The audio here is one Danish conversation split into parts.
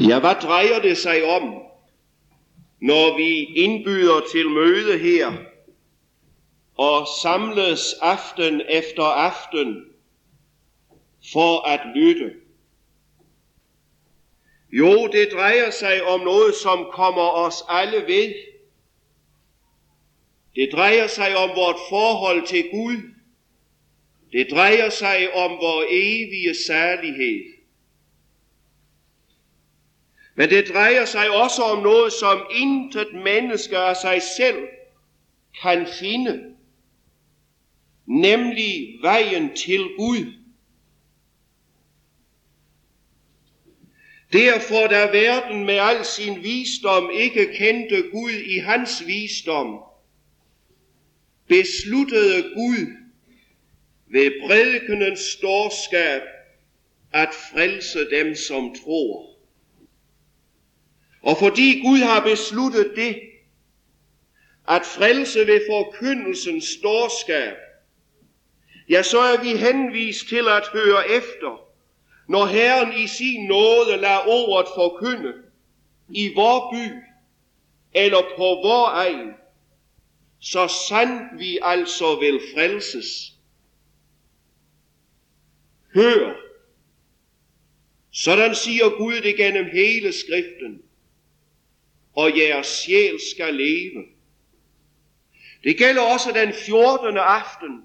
Ja, hvad drejer det sig om, når vi indbyder til møde her og samles aften efter aften for at lytte? Jo, det drejer sig om noget, som kommer os alle ved. Det drejer sig om vort forhold til Gud. Det drejer sig om vores evige særlighed. Men det drejer sig også om noget, som intet menneske af sig selv kan finde, nemlig vejen til Gud. Derfor da verden med al sin visdom ikke kendte Gud i hans visdom, besluttede Gud ved prædikenens storskab at frelse dem, som tror. Og fordi Gud har besluttet det, at frelse ved forkyndelsens storskab, ja, så er vi henvist til at høre efter, når Herren i sin nåde lader ordet forkynde i vor by eller på vor egen, så sandt vi altså vil frelses. Hør, sådan siger Gud det gennem hele skriften, og jeres sjæl skal leve. Det gælder også den 14. aften,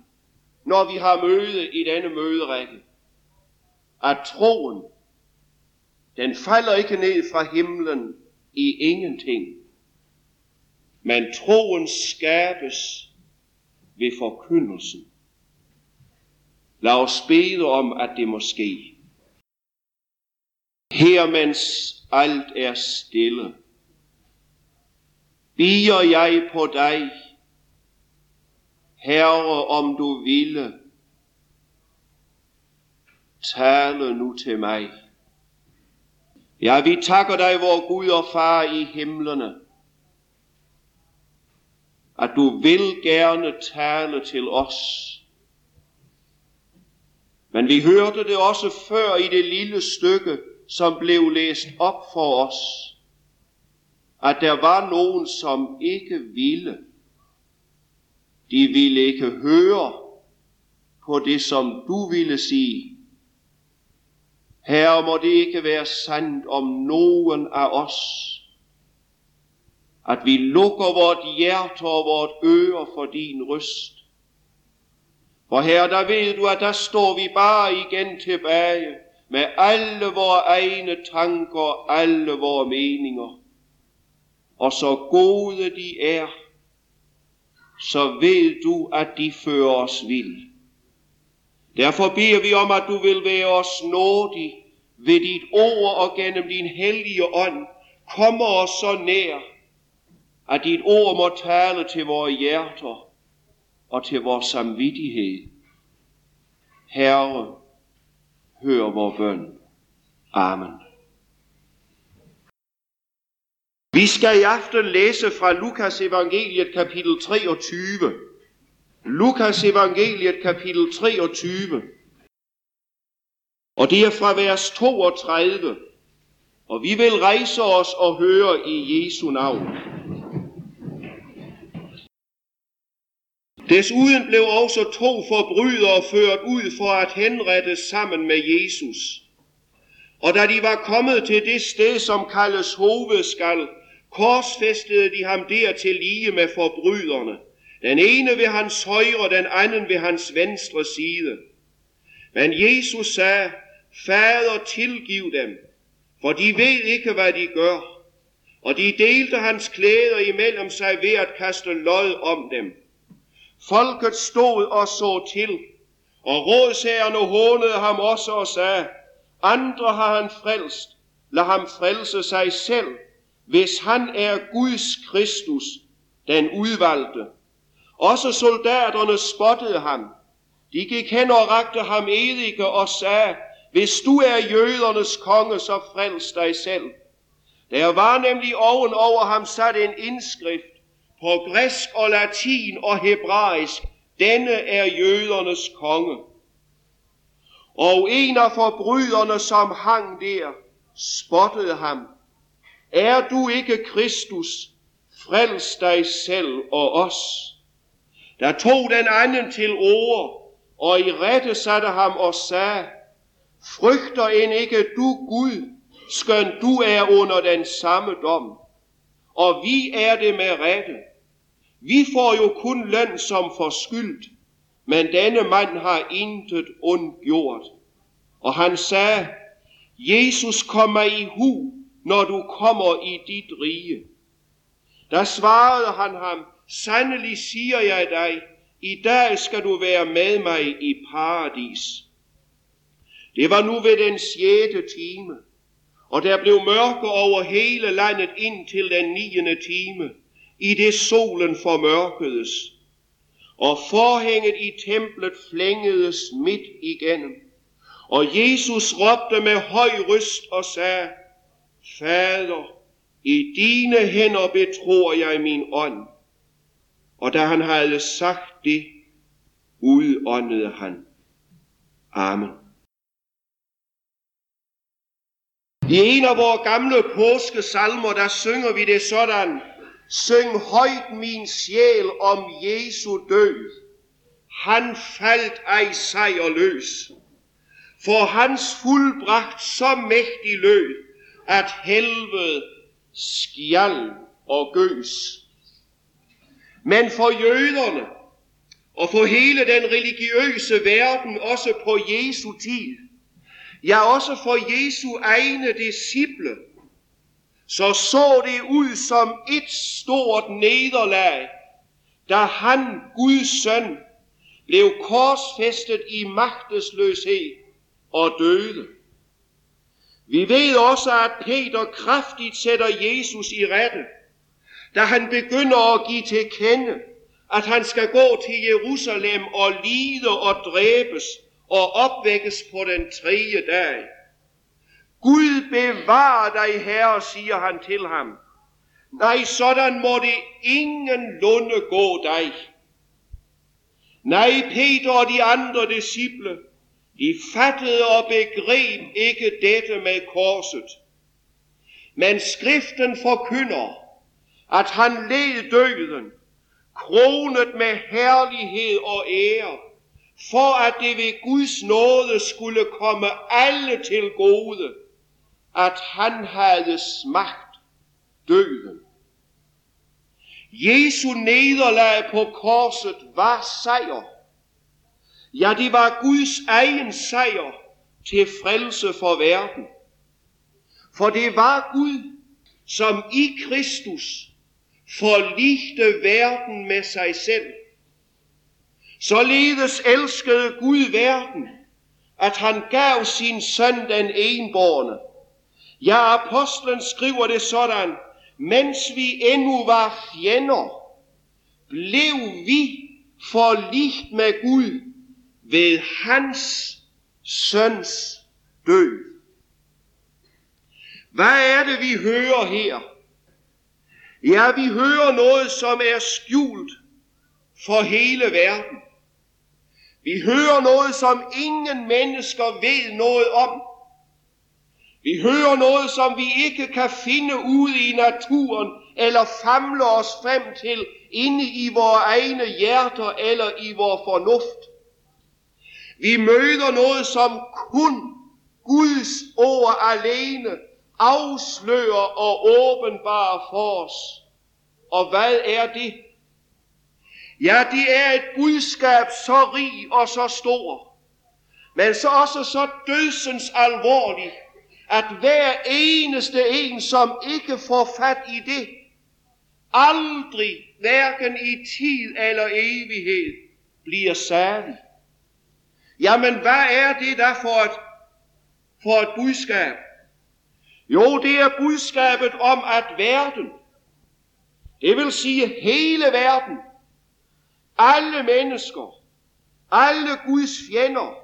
når vi har møde i denne møderække at troen, den falder ikke ned fra himlen i ingenting, men troen skabes ved forkyndelsen. Lad os bede om, at det må ske. Her mens alt er stille, bier jeg på dig, Herre, om du ville, tale nu til mig. Ja, vi takker dig, vor Gud og Far i himlene, at du vil gerne tale til os. Men vi hørte det også før i det lille stykke, som blev læst op for os, at der var nogen, som ikke ville. De ville ikke høre på det, som du ville sige. Herre, må det ikke være sandt om nogen af os, at vi lukker vort hjerte og vort øre for din røst. For her, der ved du, at der står vi bare igen tilbage med alle vores egne tanker, alle vores meninger. Og så gode de er, så ved du, at de fører os vild. Derfor beder vi om, at du vil være os nådig ved dit ord og gennem din hellige ånd. Kommer os så nær, at dit ord må tale til vores hjerter og til vores samvittighed. Herre, hør vor bøn. Amen. Vi skal i aften læse fra Lukas evangeliet kapitel 23. Lukas evangeliet kapitel 23. Og det er fra vers 32. Og vi vil rejse os og høre i Jesu navn. Desuden blev også to forbrydere ført ud for at henrettes sammen med Jesus. Og da de var kommet til det sted, som kaldes hovedskal, korsfæstede de ham der til lige med forbryderne. Den ene ved hans højre, den anden ved hans venstre side. Men Jesus sagde, Fader, tilgiv dem, for de ved ikke, hvad de gør. Og de delte hans klæder imellem sig ved at kaste lod om dem. Folket stod og så til, og rådsagerne hånede ham også og sagde, andre har han frelst, lad ham frelse sig selv, hvis han er Guds Kristus, den udvalgte. Også soldaterne spottede ham. De gik hen og rakte ham edike og sagde, hvis du er jødernes konge, så frels dig selv. Der var nemlig oven over ham sat en indskrift på græsk og latin og hebraisk. Denne er jødernes konge. Og en af forbryderne, som hang der, spottede ham. Er du ikke Kristus? Frels dig selv og os. Der tog den anden til ord, og i rette satte ham og sagde, Frygter end ikke du Gud, skøn du er under den samme dom. Og vi er det med rette. Vi får jo kun løn som forskyldt, men denne mand har intet ondt gjort. Og han sagde, Jesus kommer i hu, når du kommer i dit rige. Der svarede han ham, sandelig siger jeg dig, i dag skal du være med mig i paradis. Det var nu ved den sjette time, og der blev mørke over hele landet indtil den niende time, i det solen formørkedes, og forhænget i templet flængedes midt igennem. Og Jesus råbte med høj røst og sagde, Fader, i dine hænder betror jeg min ånd. Og da han havde sagt det, udåndede han. Amen. I en af vores gamle påskesalmer, der synger vi det sådan, Syng højt min sjæl om Jesu død. Han faldt ej sejrløs. For hans fuldbragt så mægtig lød, at helvede skjald og gøs. Men for jøderne og for hele den religiøse verden, også på Jesu tid, ja også for Jesu egne disciple, så så det ud som et stort nederlag, da han, Guds søn, blev korsfæstet i magtesløshed og døde. Vi ved også, at Peter kraftigt sætter Jesus i rette, da han begynder at give til kende, at han skal gå til Jerusalem og lide og dræbes og opvækkes på den tredje dag. Gud bevar dig, Herre, siger han til ham. Nej, sådan må det ingen lunde gå dig. Nej, Peter og de andre disciple, de fattede og begreb ikke dette med korset. Men skriften forkynder, at han led døden, kronet med herlighed og ære, for at det ved Guds nåde skulle komme alle til gode, at han havde smagt døden. Jesu nederlag på korset var sejr. Ja, det var Guds egen sejr til frelse for verden. For det var Gud, som i Kristus forligte verden med sig selv. Således elskede Gud verden, at han gav sin søn den enborne. Ja, apostlen skriver det sådan, mens vi endnu var fjender, blev vi forligt med Gud ved hans søns død. Hvad er det, vi hører her? Ja, vi hører noget, som er skjult for hele verden. Vi hører noget, som ingen mennesker ved noget om. Vi hører noget, som vi ikke kan finde ude i naturen, eller famle os frem til inde i vores egne hjerter eller i vores fornuft. Vi møder noget, som kun Guds ord alene afslører og åbenbarer for os. Og hvad er det? Ja, det er et budskab så rig og så stor, men så også så dødsens alvorlig, at hver eneste en, som ikke får fat i det, aldrig, hverken i tid eller evighed, bliver særlig. Jamen, hvad er det der for et, for et budskab? Jo, det er budskabet om, at verden, det vil sige hele verden, alle mennesker, alle Guds fjender,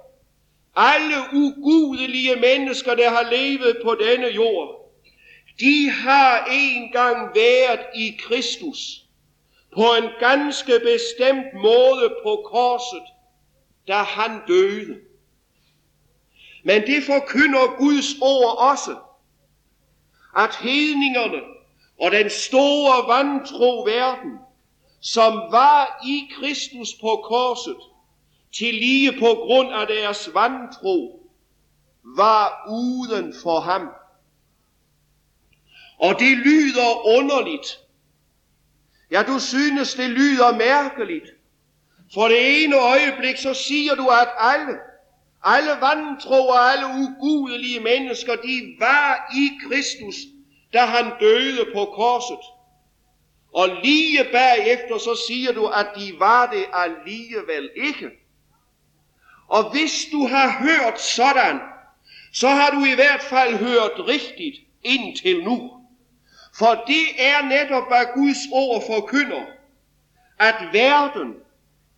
alle ugudelige mennesker, der har levet på denne jord, de har engang været i Kristus på en ganske bestemt måde på korset, da han døde. Men det forkynder Guds ord også, at hedningerne og den store vantro verden, som var i Kristus på korset, til lige på grund af deres vantro, var uden for ham. Og det lyder underligt. Ja, du synes, det lyder mærkeligt. For det ene øjeblik, så siger du, at alle, alle vantro og alle ugudelige mennesker, de var i Kristus, da han døde på korset. Og lige bagefter så siger du, at de var det alligevel ikke. Og hvis du har hørt sådan, så har du i hvert fald hørt rigtigt indtil nu. For det er netop, hvad Guds ord forkynder, at verden,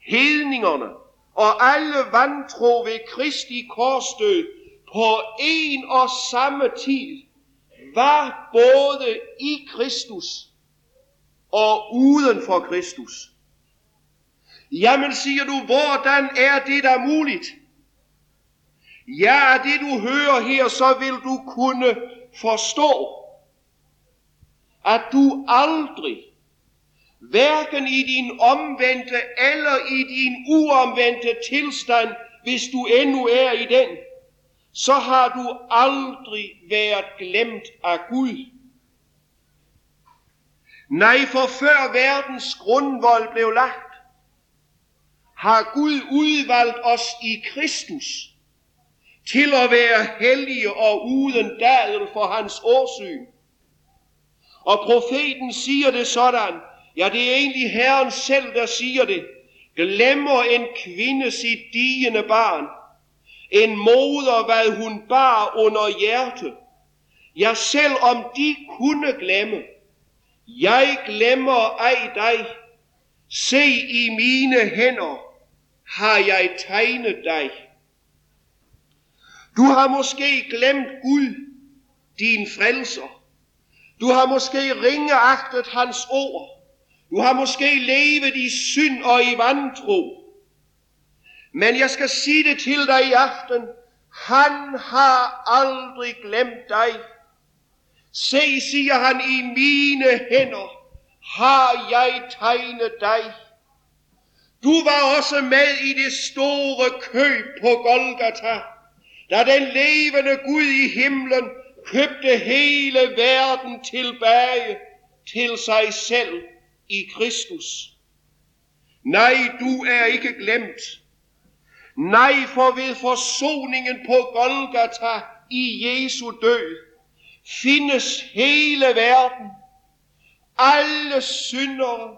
hedningerne og alle vantro ved Kristi korsdød på en og samme tid var både i Kristus og uden for Kristus. Jamen siger du, hvordan er det der muligt? Ja, det du hører her, så vil du kunne forstå, at du aldrig, hverken i din omvendte eller i din uomvendte tilstand, hvis du endnu er i den, så har du aldrig været glemt af Gud. Nej, for før verdens grundvold blev lagt, har Gud udvalgt os i Kristus til at være hellige og uden dadel for hans årsyn. Og profeten siger det sådan, ja det er egentlig Herren selv, der siger det, glemmer en kvinde sit digende barn, en moder, hvad hun bar under hjerte. Ja, selv om de kunne glemme, jeg glemmer ej dig. Se i mine hænder har jeg tegnet dig. Du har måske glemt Gud, din frelser. Du har måske ringeagtet hans ord. Du har måske levet i synd og i vantro. Men jeg skal sige det til dig i aften. Han har aldrig glemt dig. Se, siger han, i mine hænder har jeg tegnet dig. Du var også med i det store køb på Golgata, da den levende Gud i himlen købte hele verden tilbage til sig selv i Kristus. Nej, du er ikke glemt. Nej, for ved forsoningen på Golgata i Jesu død, findes hele verden, alle syndere,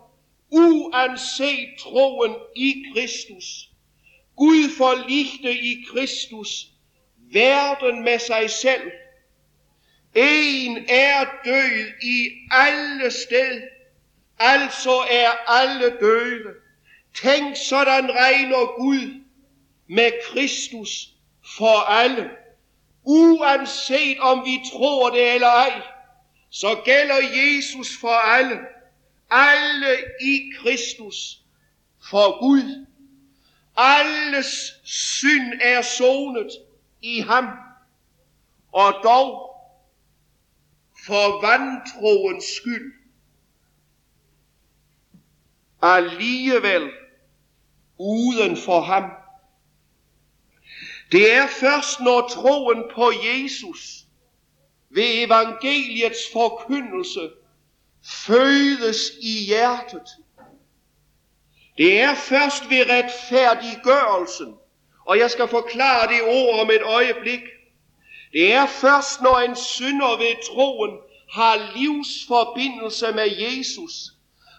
uanset troen i Kristus. Gud forligte i Kristus verden med sig selv. En er død i alle steder altså er alle døde. Tænk, sådan regner Gud med Kristus for alle. Uanset om vi tror det eller ej, så gælder Jesus for alle. Alle i Kristus for Gud. Alles synd er sonet i ham. Og dog for vantroens skyld. Alligevel uden for ham det er først når troen på Jesus ved evangeliets forkyndelse fødes i hjertet. Det er først ved retfærdiggørelsen, og jeg skal forklare det ord om et øjeblik. Det er først når en synder ved troen har livsforbindelse med Jesus,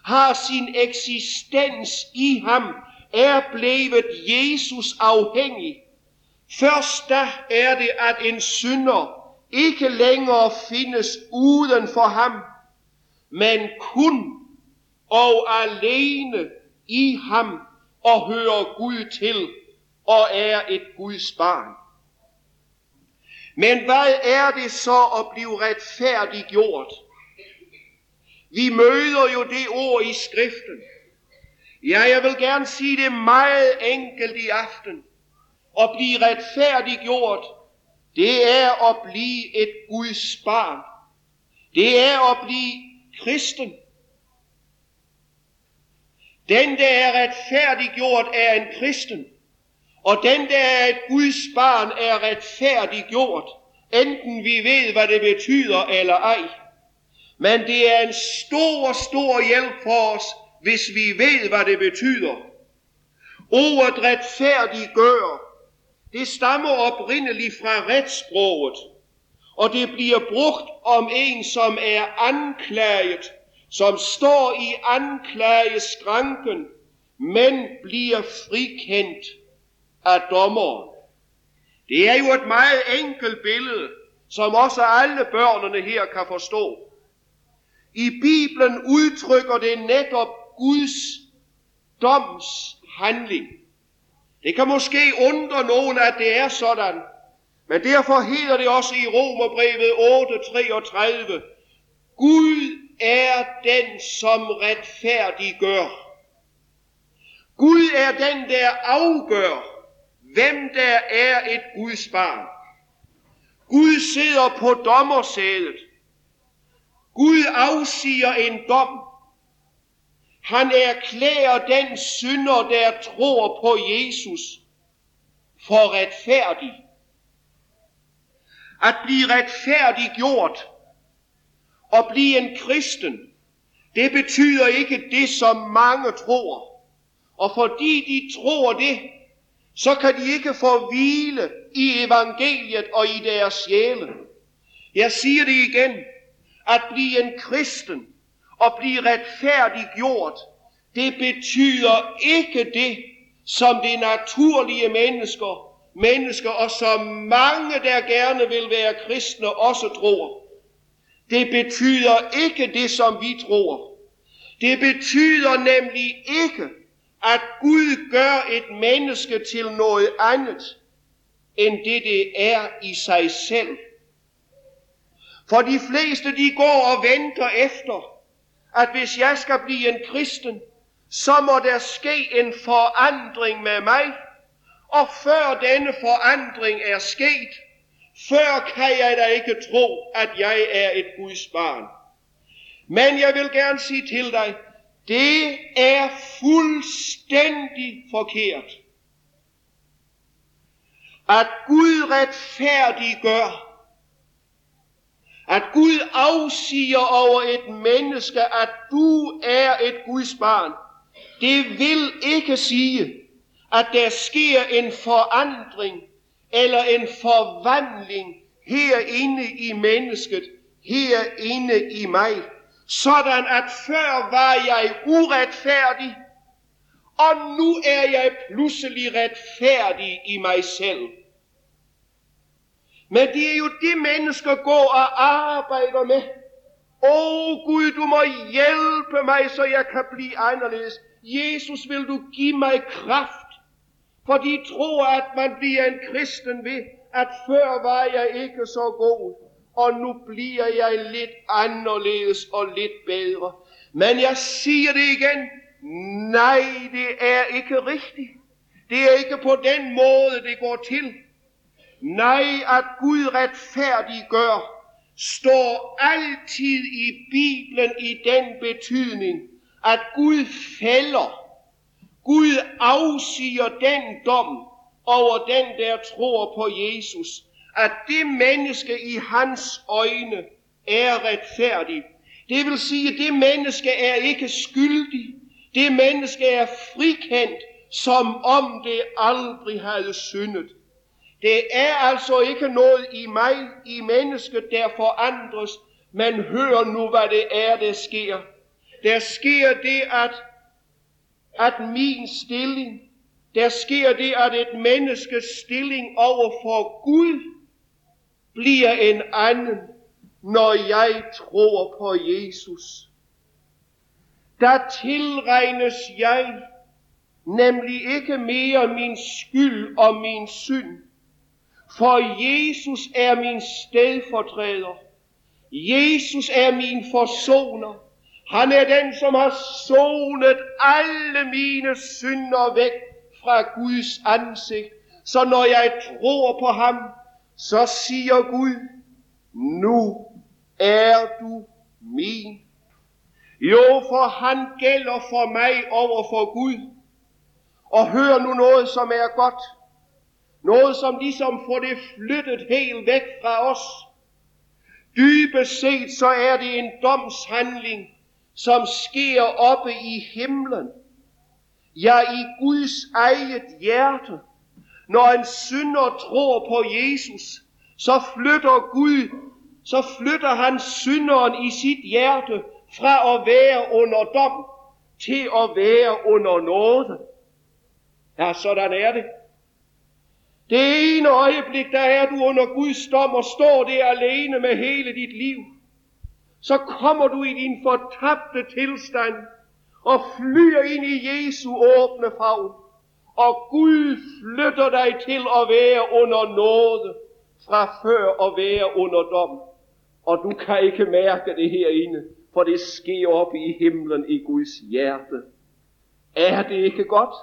har sin eksistens i ham, er blevet Jesus afhængig, Først da er det, at en synder ikke længere findes uden for ham, men kun og alene i ham og hører Gud til og er et Guds barn. Men hvad er det så at blive retfærdiggjort? Vi møder jo det ord i skriften. Ja, jeg vil gerne sige det meget enkelt i aften. At blive retfærdiggjort, det er at blive et Guds barn. det er at blive kristen. Den, der er retfærdiggjort, er en kristen. Og den, der er et Guds barn, er retfærdiggjort, enten vi ved, hvad det betyder eller ej. Men det er en stor, stor hjælp for os, hvis vi ved, hvad det betyder. Ordet retfærdiggør, det stammer oprindeligt fra retssproget, og det bliver brugt om en, som er anklaget, som står i anklageskranken, men bliver frikendt af dommeren. Det er jo et meget enkelt billede, som også alle børnene her kan forstå. I Bibelen udtrykker det netop Guds doms handling. Det kan måske undre nogen, at det er sådan, men derfor hedder det også i Romerbrevet 8:33, Gud er den, som retfærdiggør. Gud er den, der afgør, hvem der er et Guds barn. Gud sidder på dommersædet. Gud afsiger en dom. Han erklærer den synder, der tror på Jesus, for retfærdig. At blive retfærdiggjort og blive en kristen, det betyder ikke det, som mange tror. Og fordi de tror det, så kan de ikke få hvile i evangeliet og i deres sjæle. Jeg siger det igen, at blive en kristen og blive retfærdiggjort, det betyder ikke det, som det naturlige mennesker, mennesker og så mange, der gerne vil være kristne, også tror. Det betyder ikke det, som vi tror. Det betyder nemlig ikke, at Gud gør et menneske til noget andet, end det det er i sig selv. For de fleste de går og venter efter, at hvis jeg skal blive en kristen, så må der ske en forandring med mig, og før denne forandring er sket, før kan jeg da ikke tro, at jeg er et Guds barn. Men jeg vil gerne sige til dig, det er fuldstændig forkert. At Gud retfærdiggør, at Gud afsiger over et menneske, at du er et Guds barn, det vil ikke sige, at der sker en forandring eller en forvandling herinde i mennesket, herinde i mig sådan at før var jeg uretfærdig, og nu er jeg pludselig retfærdig i mig selv. Men det er jo det, mennesker går og arbejder med. Åh oh, Gud, du må hjælpe mig, så jeg kan blive anderledes. Jesus, vil du give mig kraft? For de tror, at man bliver en kristen ved, at før var jeg ikke så god og nu bliver jeg lidt anderledes og lidt bedre. Men jeg siger det igen, nej, det er ikke rigtigt. Det er ikke på den måde, det går til. Nej, at Gud retfærdiggør, står altid i Bibelen i den betydning, at Gud fælder, Gud afsiger den dom over den, der tror på Jesus at det menneske i hans øjne er retfærdig. Det vil sige, at det menneske er ikke skyldig. Det menneske er frikendt, som om det aldrig havde syndet. Det er altså ikke noget i mig, i mennesket, der forandres, men hør nu, hvad det er, der sker. Der sker det, at, at min stilling, der sker det, at et menneskes stilling over for Gud bliver en anden, når jeg tror på Jesus. Der tilregnes jeg nemlig ikke mere min skyld og min synd, for Jesus er min stedfortræder. Jesus er min forsoner. Han er den, som har sonet alle mine synder væk fra Guds ansigt. Så når jeg tror på ham, så siger Gud, nu er du min. Jo, for han gælder for mig over for Gud. Og hør nu noget, som er godt. Noget, som ligesom får det flyttet helt væk fra os. Dybest set så er det en domshandling, som sker oppe i himlen. Ja, i Guds eget hjerte. Når en synder tror på Jesus, så flytter Gud, så flytter han synderen i sit hjerte fra at være under dom til at være under nåde. Ja, sådan er det. Det ene øjeblik, der er du under Guds dom og står der alene med hele dit liv. Så kommer du i din fortabte tilstand og flyer ind i Jesu åbne favn. Og Gud flytter dig til at være under nåde fra før at være under dom. Og du kan ikke mærke det herinde, for det sker op i himlen i Guds hjerte. Er det ikke godt?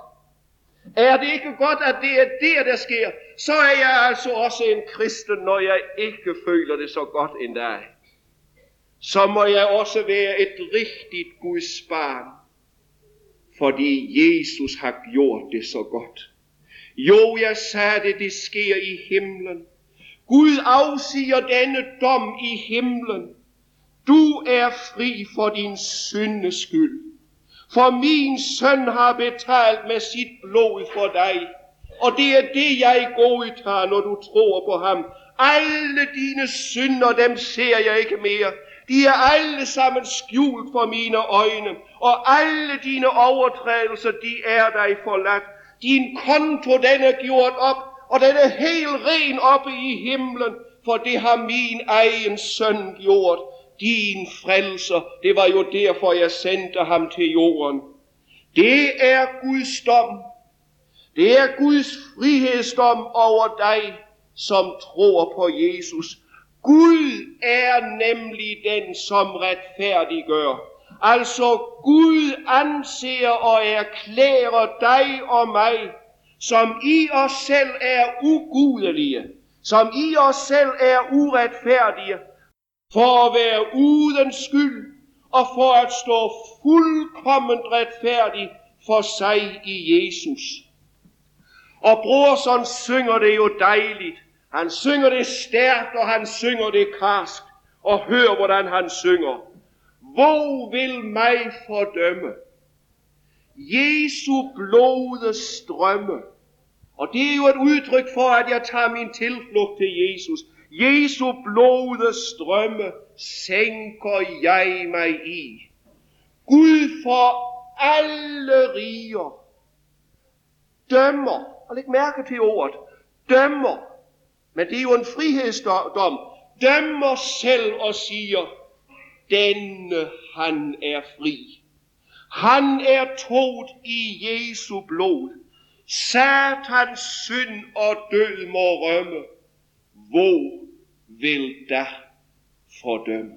Er det ikke godt, at det er det, der sker, så er jeg altså også en kristen, når jeg ikke føler det så godt endda. Så må jeg også være et rigtigt Guds barn, fordi Jesus har gjort det så godt. Jo, jeg sagde det, det sker i himlen. Gud afsiger denne dom i himlen. Du er fri for din syndes skyld. For min søn har betalt med sit blod for dig. Og det er det, jeg godtager, når du tror på ham. Alle dine synder, dem ser jeg ikke mere. De er alle sammen skjult for mine øjne. Og alle dine overtrædelser, de er dig forladt. Din konto, den er gjort op, og den er helt ren oppe i himlen, for det har min egen søn gjort din frelser. Det var jo derfor, jeg sendte ham til jorden. Det er Guds dom. Det er Guds frihedsdom over dig, som tror på Jesus. Gud er nemlig den, som retfærdiggør. Altså Gud anser og erklærer dig og mig, som i os selv er ugudelige, som i os selv er uretfærdige, for at være uden skyld og for at stå fuldkommen retfærdig for sig i Jesus. Og brorson synger det jo dejligt. Han synger det stærkt, og han synger det karsk. Og hør, hvordan han synger. Hvor vil mig fordømme? Jesu blode strømme. Og det er jo et udtryk for, at jeg tager min tilflugt til Jesus. Jesu blodets strømme sænker jeg mig i. Gud for alle riger dømmer, og læg mærke til ordet, dømmer, men det er jo en frihedsdom, dømmer selv og siger, denne han er fri. Han er tot i Jesu blod. Satans synd og død må rømme. Hvor vil da fordømme.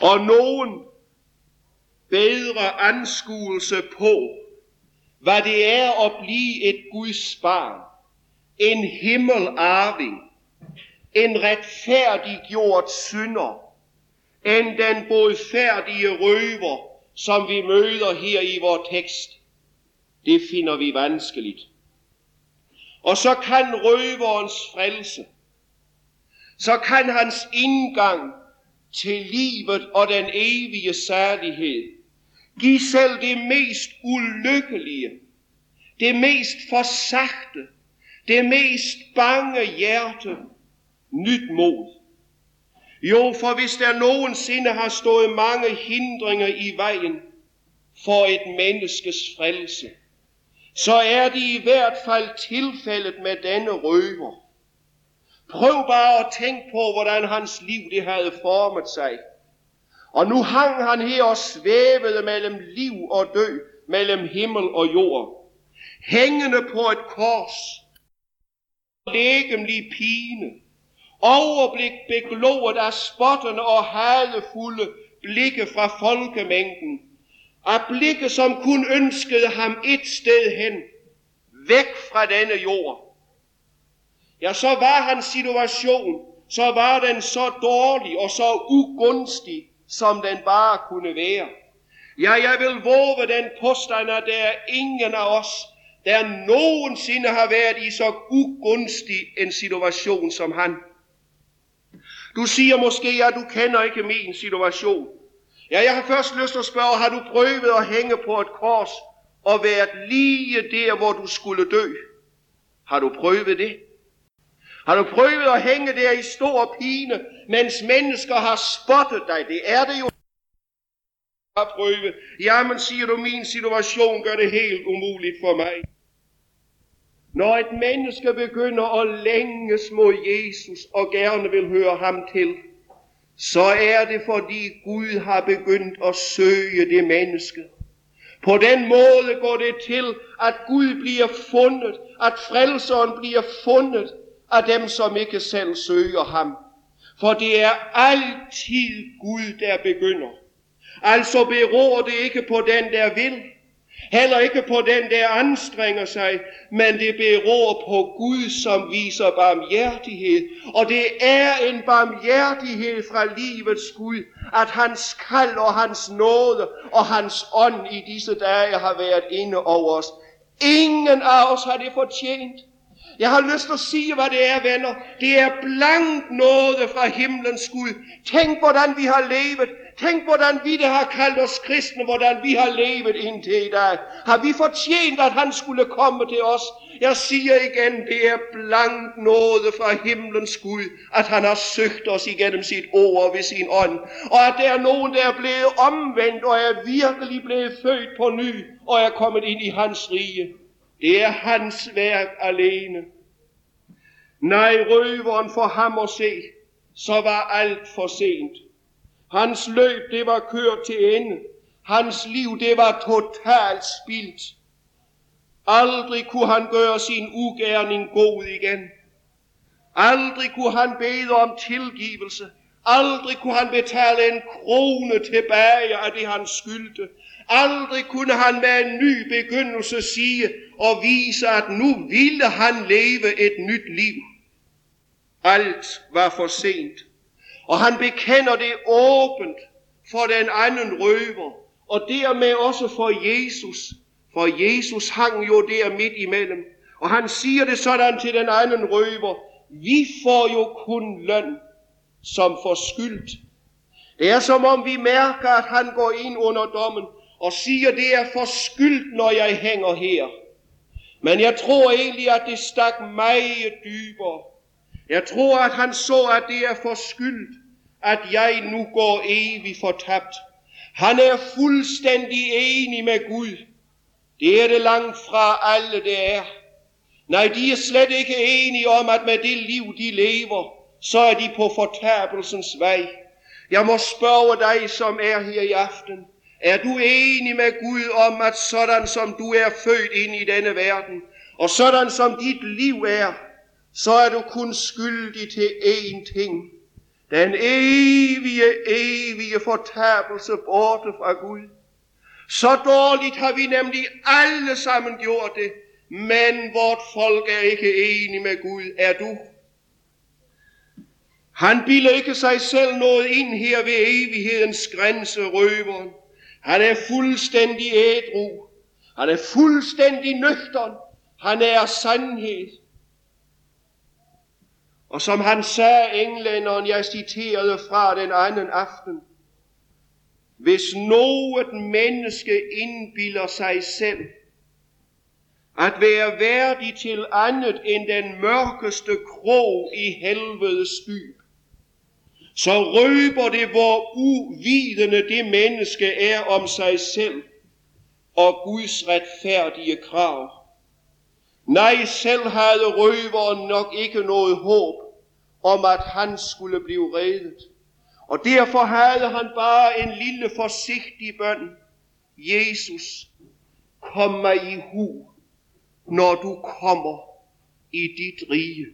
Og nogen bedre anskuelse på, hvad det er at blive et Guds barn, en himmelarving, en retfærdiggjort synder, end den bodfærdige røver, som vi møder her i vores tekst. Det finder vi vanskeligt. Og så kan røverens frelse, så kan hans indgang til livet og den evige særlighed give selv det mest ulykkelige, det mest forsagte, det mest bange hjerte nyt mod. Jo, for hvis der nogensinde har stået mange hindringer i vejen for et menneskes frelse, så er det i hvert fald tilfældet med denne røver. Prøv bare at tænke på, hvordan hans liv det havde formet sig. Og nu hang han her og svævede mellem liv og død, mellem himmel og jord. Hængende på et kors, lægemlig pine, overblik beglået af spottende og hadefulde blikke fra folkemængden, af blikke, som kun ønskede ham et sted hen, væk fra denne jord. Ja, så var hans situation så var den så dårlig og så ugunstig, som den bare kunne være. Ja, jeg vil våge den påstand, at der er ingen af os, der nogensinde har været i så ugunstig en situation som han. Du siger måske, at du kender ikke min situation. Ja, jeg har først lyst til at spørge, har du prøvet at hænge på et kors og været lige der, hvor du skulle dø? Har du prøvet det? Har du prøvet at hænge der i stor pine, mens mennesker har spottet dig? Det er det jo har prøvet. Jamen, siger du, min situation gør det helt umuligt for mig. Når et menneske begynder at længes mod Jesus og gerne vil høre ham til, så er det fordi Gud har begyndt at søge det menneske. På den måde går det til, at Gud bliver fundet, at frelseren bliver fundet af dem, som ikke selv søger ham. For det er altid Gud, der begynder. Altså beror det ikke på den, der vil, heller ikke på den, der anstrenger sig, men det beror på Gud, som viser barmhjertighed. Og det er en barmhjertighed fra livets Gud, at hans kald og hans nåde og hans ånd i disse dage har været inde over os. Ingen af os har det fortjent. Jeg har lyst til at sige, hvad det er, venner. Det er blankt noget fra himlens Gud. Tænk, hvordan vi har levet. Tænk, hvordan vi der har kaldt os kristne, hvordan vi har levet indtil i dag. Har vi fortjent, at han skulle komme til os? Jeg siger igen, det er blankt noget fra himlens Gud, at han har søgt os igennem sit ord ved sin ånd. Og at der er nogen, der er blevet omvendt og er virkelig blevet født på ny og er kommet ind i hans rige. Det er hans værk alene. Nej, røveren for ham at se, så var alt for sent. Hans løb, det var kørt til ende. Hans liv, det var totalt spildt. Aldrig kunne han gøre sin ugerning god igen. Aldrig kunne han bede om tilgivelse. Aldrig kunne han betale en krone tilbage af det han skyldte. Aldrig kunne han med en ny begyndelse sige og vise, at nu ville han leve et nyt liv. Alt var for sent. Og han bekender det åbent for den anden røver, og dermed også for Jesus. For Jesus hang jo der midt imellem. Og han siger det sådan til den anden røver, vi får jo kun løn som forskyldt. Det er som om vi mærker, at han går ind under dommen og siger, det er forskyldt, når jeg hænger her. Men jeg tror egentlig, at det stak meget dybere. Jeg tror, at han så, at det er forskyldt, at jeg nu går evigt fortabt. Han er fuldstændig enig med Gud. Det er det langt fra alle, det er. Nej, de er slet ikke enige om, at med det liv, de lever, så er de på fortabelsens vej. Jeg må spørge dig, som er her i aften. Er du enig med Gud om, at sådan som du er født ind i denne verden, og sådan som dit liv er, så er du kun skyldig til én ting. Den evige, evige fortabelse borte fra Gud. Så dårligt har vi nemlig alle sammen gjort det, men vort folk er ikke enige med Gud. Er du? Han bilder ikke sig selv noget ind her ved evighedens grænse, røveren. Han er fuldstændig ædru. Han er fuldstændig nøgtern. Han er sandhed. Og som han sagde englænderen, jeg citerede fra den anden aften, hvis noget menneske indbilder sig selv, at være værdig til andet end den mørkeste krog i helvedes dyb, så røber det, hvor uvidende det menneske er om sig selv og Guds retfærdige krav. Nej, selv havde røveren nok ikke noget håb om, at han skulle blive reddet. Og derfor havde han bare en lille forsigtig bøn. Jesus, kom mig i hu, når du kommer i dit rige.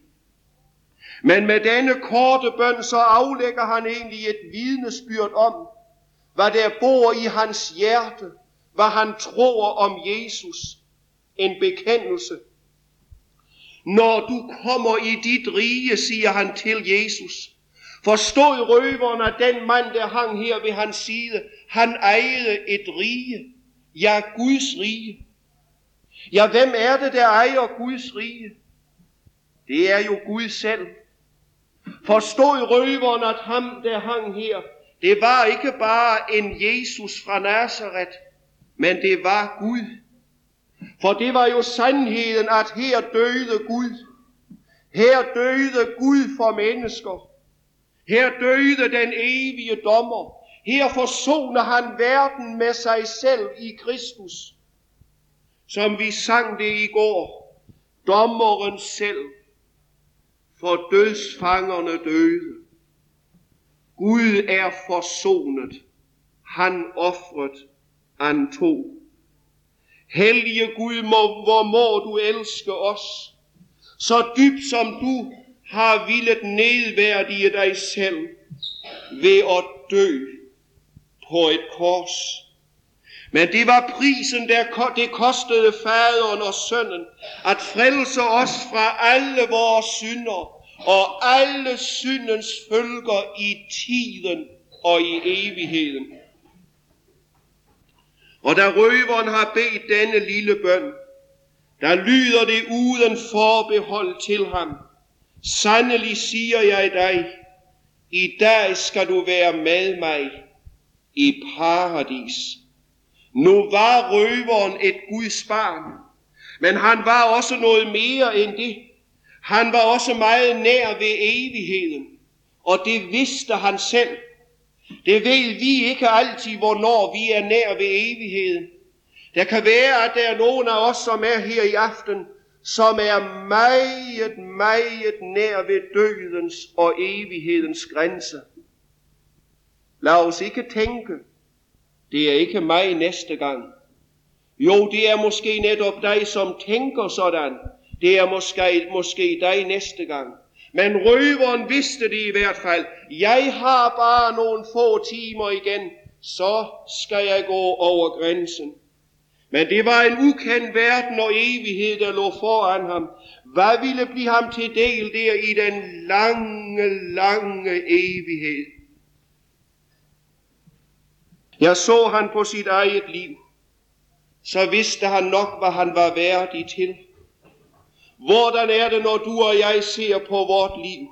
Men med denne korte bøn, så aflægger han egentlig et vidnesbyrd om, hvad der bor i hans hjerte, hvad han tror om Jesus. En bekendelse når du kommer i dit rige, siger han til Jesus. Forstod røveren, at den mand, der hang her ved hans side, han ejede et rige. Ja, Guds rige. Ja, hvem er det, der ejer Guds rige? Det er jo Gud selv. Forstod røveren, at ham, der hang her, det var ikke bare en Jesus fra Nazareth, men det var Gud. For det var jo sandheden, at her døde Gud. Her døde Gud for mennesker. Her døde den evige dommer. Her forsoner han verden med sig selv i Kristus. Som vi sang det i går. Dommeren selv. For dødsfangerne døde. Gud er forsonet. Han offret, han tog. Hellige Gud, må, hvor må du elske os, så dybt som du har villet nedværdige dig selv ved at dø på et kors. Men det var prisen, der det kostede faderen og sønnen, at frelse os fra alle vores synder og alle syndens følger i tiden og i evigheden. Og da røveren har bedt denne lille bøn, der lyder det uden forbehold til ham. Sandelig siger jeg dig, i dag skal du være med mig i paradis. Nu var røveren et Guds barn, men han var også noget mere end det. Han var også meget nær ved evigheden, og det vidste han selv. Det ved vi ikke altid, hvornår vi er nær ved evigheden. Der kan være, at der er nogen af os, som er her i aften, som er meget, meget nær ved dødens og evighedens grænse. Lad os ikke tænke, det er ikke mig næste gang. Jo, det er måske netop dig, som tænker sådan. Det er måske, måske dig næste gang. Men røveren vidste det i hvert fald. Jeg har bare nogle få timer igen, så skal jeg gå over grænsen. Men det var en ukendt verden og evighed, der lå foran ham. Hvad ville blive ham til del der i den lange, lange evighed? Jeg så han på sit eget liv, så vidste han nok, hvad han var værdig til. Hvordan er det, når du og jeg ser på vort liv?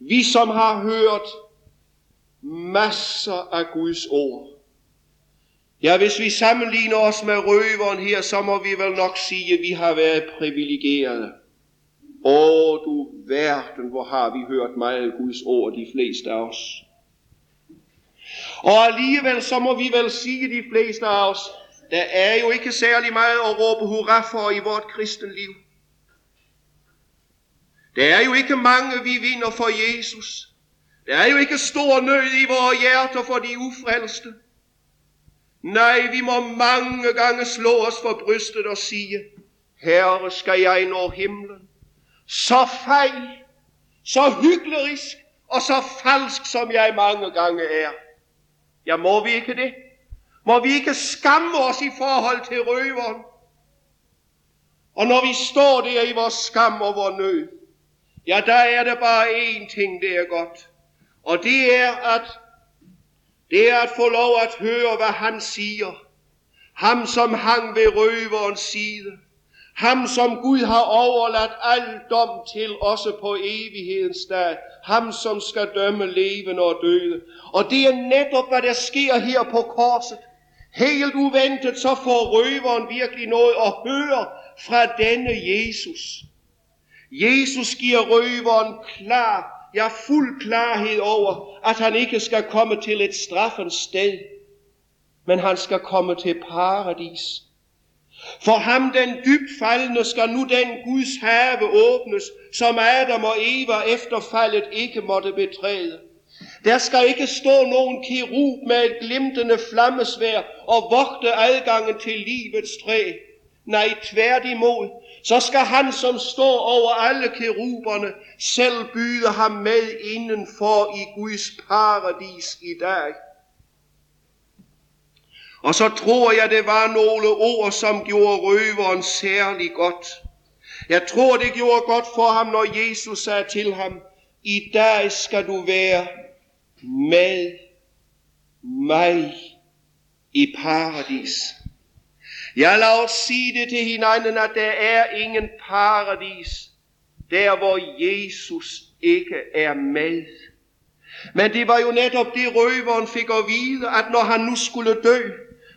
Vi som har hørt masser af Guds ord. Ja, hvis vi sammenligner os med røveren her, så må vi vel nok sige, at vi har været privilegerede. Åh, du verden, hvor har vi hørt meget Guds ord, de fleste af os. Og alligevel så må vi vel sige, de fleste af os, der er jo ikke særlig meget at råbe hurra for i vort kristenliv. Der er jo ikke mange, vi vinder for Jesus. Der er jo ikke stor nød i vores hjerter for de ufrelste. Nej, vi må mange gange slå os for brystet og sige, Herre, skal jeg nå himlen? Så fejl, så hyggelig og så falsk, som jeg mange gange er. Ja, må vi ikke det? Må vi ikke skamme os i forhold til røveren? Og når vi står der i vores skam og vores nød, ja, der er der bare én ting, det er godt. Og det er, at det er at få lov at høre, hvad han siger. Ham, som hang ved røverens side. Ham, som Gud har overladt al dom til, også på evighedens dag. Ham, som skal dømme levende og døde. Og det er netop, hvad der sker her på korset. Helt uventet, så får røveren virkelig noget at høre fra denne Jesus. Jesus giver røveren klar ja fuld klarhed over, at han ikke skal komme til et straffens sted, men han skal komme til paradis. For ham den dybt faldende skal nu den Guds have åbnes, som Adam og Eva efter faldet ikke måtte betræde. Der skal ikke stå nogen kirub med et glimtende flammesvær og vogte adgangen til livets træ. Nej, tværtimod, så skal han, som står over alle keruberne, selv byde ham med indenfor i Guds paradis i dag. Og så tror jeg, det var nogle ord, som gjorde røveren særlig godt. Jeg tror, det gjorde godt for ham, når Jesus sagde til ham, i dag skal du være med mig i paradis. Jeg lad os sige det til hinanden, at der er ingen paradis, der hvor Jesus ikke er med. Men det var jo netop det røveren fik at vide, at når han nu skulle dø,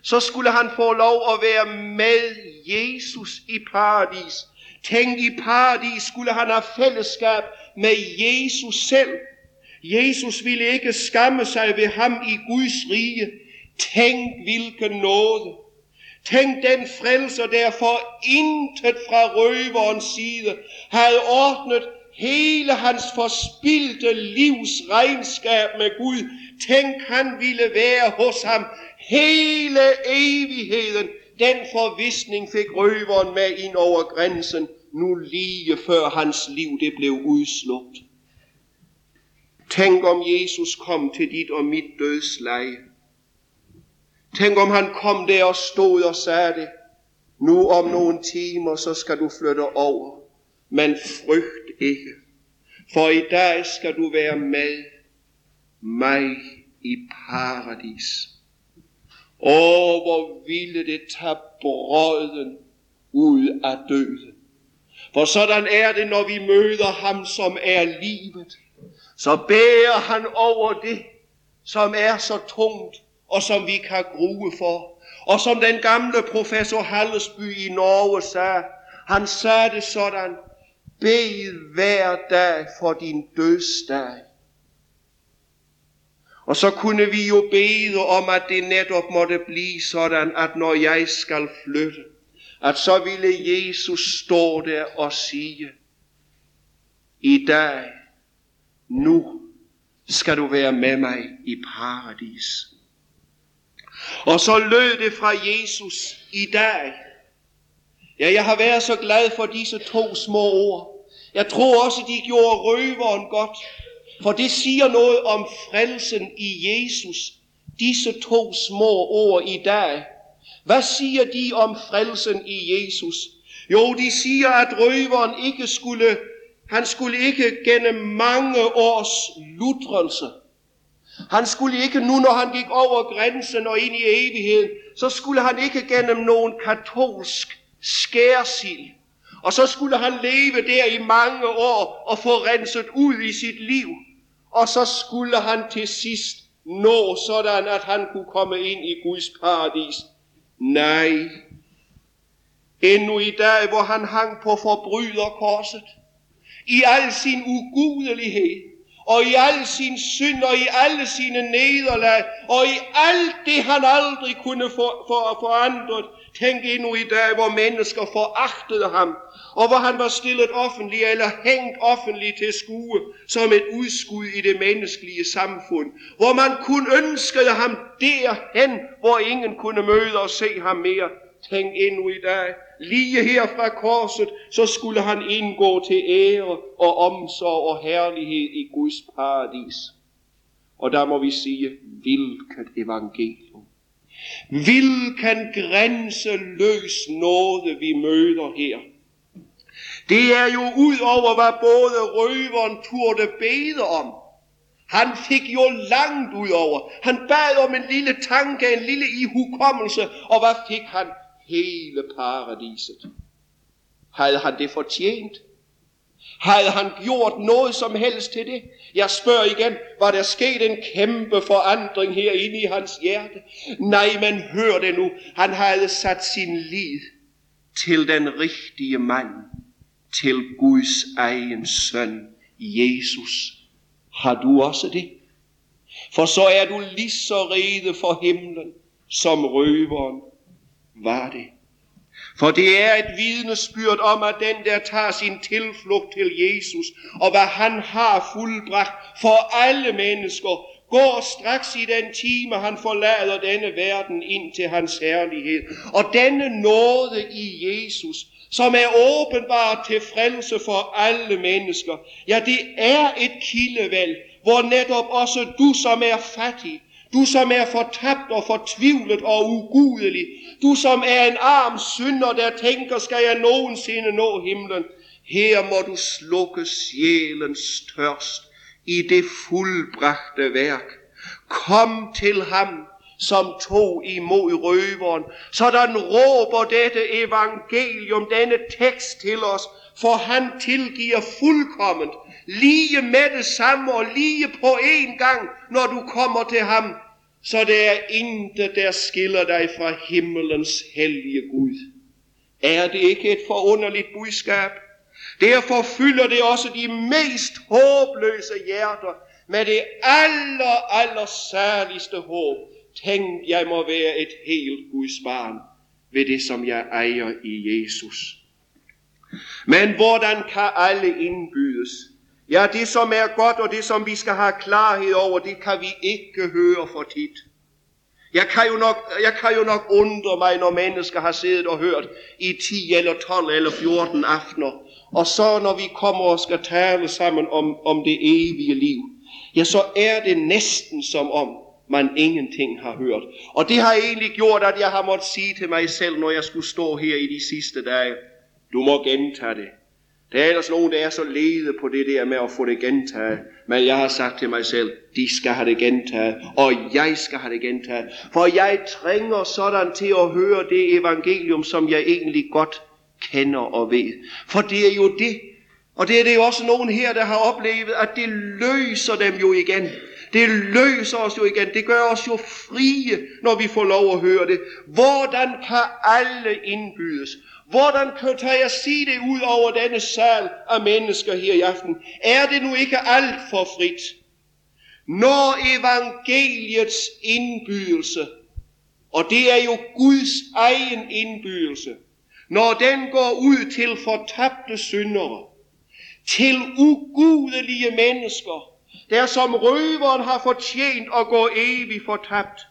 så skulle han få lov at være med Jesus i paradis. Tænk, i paradis skulle han have fællesskab med Jesus selv. Jesus ville ikke skamme sig ved ham i Guds rige. Tænk, hvilken nåde. Tænk den frelser, der for intet fra røverens side havde ordnet hele hans forspildte livs regnskab med Gud. Tænk, han ville være hos ham hele evigheden. Den forvisning fik røveren med ind over grænsen, nu lige før hans liv det blev udslugt. Tænk om Jesus kom til dit og mit dødsleje. Tænk om han kom der og stod og sagde det. Nu om nogle timer, så skal du flytte over. Men frygt ikke. For i dag skal du være med mig i paradis. Åh, hvor ville det tage brøden ud af døden. For sådan er det, når vi møder ham, som er livet. Så bærer han over det, som er så tungt, og som vi kan grue for. Og som den gamle professor Hallesby i Norge sagde, han sagde det sådan, bed hver dag for din dødsdag. Og så kunne vi jo bede om, at det netop måtte blive sådan, at når jeg skal flytte, at så ville Jesus stå der og sige, i dag, nu skal du være med mig i paradis. Og så lød det fra Jesus i dag. Ja, jeg har været så glad for disse to små ord. Jeg tror også, de gjorde røveren godt. For det siger noget om frelsen i Jesus. Disse to små ord i dag. Hvad siger de om frelsen i Jesus? Jo, de siger, at røveren ikke skulle, han skulle ikke gennem mange års lutrelse, han skulle ikke nu, når han gik over grænsen og ind i evigheden, så skulle han ikke gennem nogen katolsk skærsild. Og så skulle han leve der i mange år og få renset ud i sit liv. Og så skulle han til sidst nå sådan, at han kunne komme ind i Guds paradis. Nej, endnu i dag, hvor han hang på forbryderkorset, i al sin ugudelighed, og i al sin synd, og i alle sine nederlag, og i alt det, han aldrig kunne få, for, forandret. Tænk endnu i dag, hvor mennesker foragtede ham, og hvor han var stillet offentligt eller hængt offentligt til skue som et udskud i det menneskelige samfund. Hvor man kun ønskede ham derhen, hvor ingen kunne møde og se ham mere. Tænk endnu i dag, lige her fra korset, så skulle han indgå til ære og omsorg og herlighed i Guds paradis. Og der må vi sige, hvilket evangelium. Hvilken grænseløs nåde vi møder her. Det er jo ud over, hvad både røveren turde bede om. Han fik jo langt ud over. Han bad om en lille tanke, en lille ihukommelse, og hvad fik han? Hele paradiset. Havde han det fortjent? Havde han gjort noget som helst til det? Jeg spørger igen, var der sket en kæmpe forandring herinde i hans hjerte? Nej, men hør det nu. Han havde sat sin lid til den rigtige mand, til Guds egen søn, Jesus. Har du også det? For så er du lige så rede for himlen som røveren var det. For det er et vidnesbyrd om, at den, der tager sin tilflugt til Jesus, og hvad han har fuldbragt for alle mennesker, går straks i den time, han forlader denne verden ind til hans herlighed. Og denne nåde i Jesus, som er åbenbart til frelse for alle mennesker, ja, det er et kildevalg, hvor netop også du, som er fattig, du som er fortabt og fortvivlet og ugudelig. Du som er en arm synder, der tænker, skal jeg nogensinde nå himlen. Her må du slukke sjælens tørst i det fuldbragte værk. Kom til ham, som tog imod røveren. Sådan råber dette evangelium, denne tekst til os, for han tilgiver fuldkomment, lige med det samme og lige på en gang, når du kommer til ham. Så det er intet, der skiller dig fra himmelens hellige Gud. Er det ikke et forunderligt budskab? Derfor fylder det også de mest håbløse hjerter med det aller, aller særligste håb. Tænk, jeg må være et helt Guds barn ved det, som jeg ejer i Jesus. Men hvordan kan alle indbydes? Ja, det som er godt og det som vi skal have klarhed over, det kan vi ikke høre for tit. Jeg kan, jo nok, jeg kan jo nok undre mig, når mennesker har siddet og hørt i 10 eller 12 eller 14 aftener, og så når vi kommer og skal tale sammen om, om det evige liv, ja, så er det næsten som om, man ingenting har hørt. Og det har egentlig gjort, at jeg har måttet sige til mig selv, når jeg skulle stå her i de sidste dage, du må gentage det. Der er ellers nogen, der er så lede på det der med at få det gentaget. Men jeg har sagt til mig selv, de skal have det gentaget, og jeg skal have det gentaget. For jeg trænger sådan til at høre det evangelium, som jeg egentlig godt kender og ved. For det er jo det, og det er det jo også nogen her, der har oplevet, at det løser dem jo igen. Det løser os jo igen. Det gør os jo frie, når vi får lov at høre det. Hvordan kan alle indbydes? Hvordan kan jeg sige det ud over denne sal af mennesker her i aften? Er det nu ikke alt for frit? Når evangeliets indbydelse, og det er jo Guds egen indbydelse, når den går ud til fortabte syndere, til ugudelige mennesker, der som røveren har fortjent at gå evigt fortabt,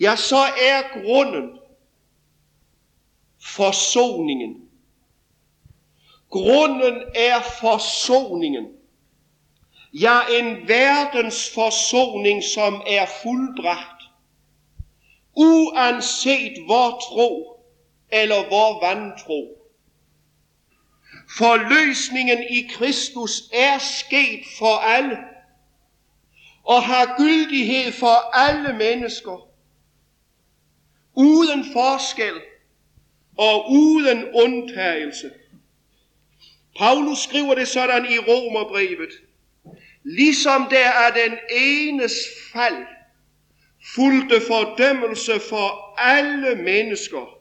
ja, så er grunden forsoningen. Grunden er forsoningen. Ja, en verdens forsoning, som er fuldbragt. Uanset hvor tro eller hvor vantro. Forløsningen i Kristus er sket for alle og har gyldighed for alle mennesker. Uden forskel og uden undtagelse. Paulus skriver det sådan i Romerbrevet. Ligesom der er den enes fald, fulgte fordømmelse for alle mennesker,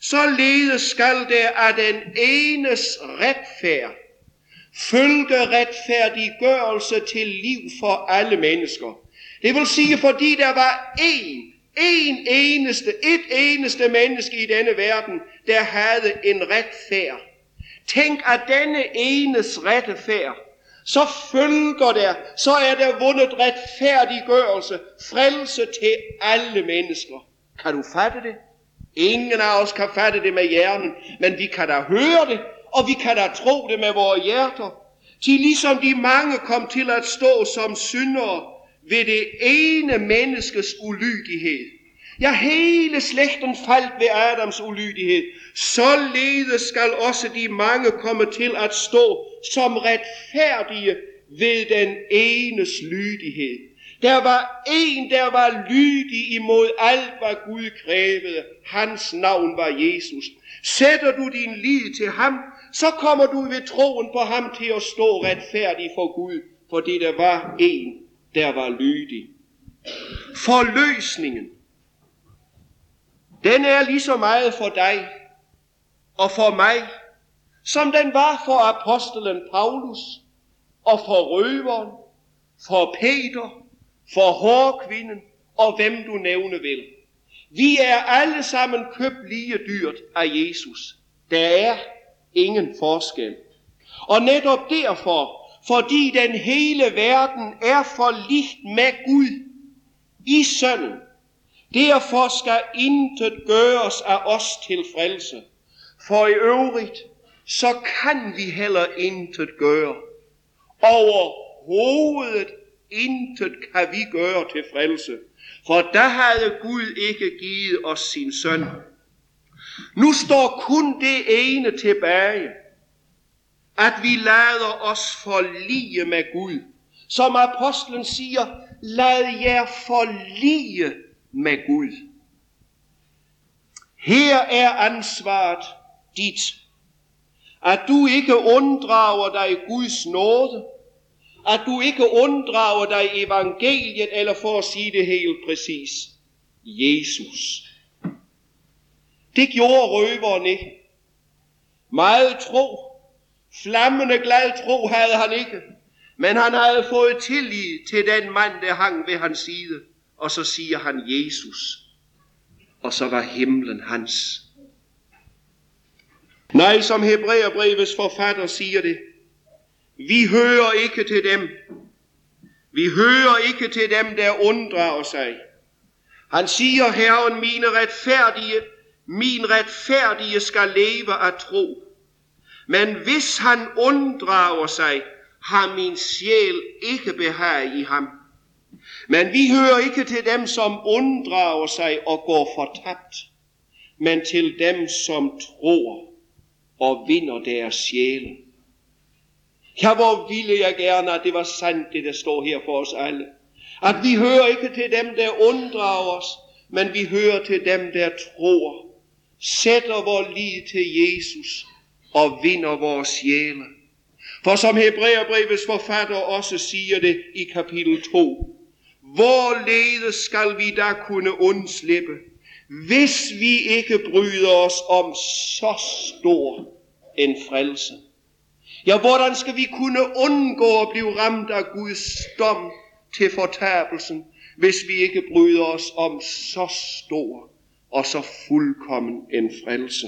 således skal der af den enes retfærd retfærdiggørelse til liv for alle mennesker. Det vil sige, fordi der var én en eneste, et eneste menneske i denne verden, der havde en retfærd. Tænk, at denne enes retfærd, så følger der, så er der vundet retfærdiggørelse, frelse til alle mennesker. Kan du fatte det? Ingen af os kan fatte det med hjernen, men vi kan da høre det, og vi kan da tro det med vores hjerter. Til ligesom de mange kom til at stå som syndere, ved det ene menneskes ulydighed. Ja, hele slægten faldt ved Adams ulydighed. Således skal også de mange komme til at stå som retfærdige ved den enes lydighed. Der var en, der var lydig imod alt, hvad Gud krævede. Hans navn var Jesus. Sætter du din lid til ham, så kommer du ved troen på ham til at stå retfærdig for Gud, fordi der var en, der var lydig. Forløsningen, den er lige så meget for dig og for mig, som den var for apostelen Paulus og for røveren, for Peter, for hårkvinden og hvem du nævne vil. Vi er alle sammen købt lige dyrt af Jesus. Der er ingen forskel. Og netop derfor, fordi den hele verden er forligt med Gud i sønnen, derfor skal intet gøres af os til frelse. For i øvrigt, så kan vi heller intet gøre. Overhovedet intet kan vi gøre til frelse. For der havde Gud ikke givet os sin søn. Nu står kun det ene tilbage, at vi lader os forlige med Gud. Som apostlen siger, lad jer forlige med Gud. Her er ansvaret dit. At du ikke unddrager dig Guds nåde. At du ikke unddrager dig evangeliet, eller for at sige det helt præcis, Jesus. Det gjorde røveren ikke. Meget tro, flammende glad tro havde han ikke. Men han havde fået tillid til den mand, der hang ved hans side. Og så siger han Jesus. Og så var himlen hans. Nej, som Hebræerbrevets forfatter siger det. Vi hører ikke til dem. Vi hører ikke til dem, der unddrager sig. Han siger, Herren, mine retfærdige, min retfærdige skal leve af tro. Men hvis han unddrager sig, har min sjæl ikke behag i ham. Men vi hører ikke til dem, som unddrager sig og går fortabt, men til dem, som tror og vinder deres sjæle. Ja, hvor ville jeg gerne, at det var sandt, det der står her for os alle. At vi hører ikke til dem, der unddrager os, men vi hører til dem, der tror, sætter vores lid til Jesus og vinder vores sjæle. For som Hebræerbrevets forfatter også siger det i kapitel 2, hvorledes skal vi da kunne undslippe, hvis vi ikke bryder os om så stor en frelse? Ja, hvordan skal vi kunne undgå at blive ramt af Guds dom til fortabelsen, hvis vi ikke bryder os om så stor og så fuldkommen en frelse?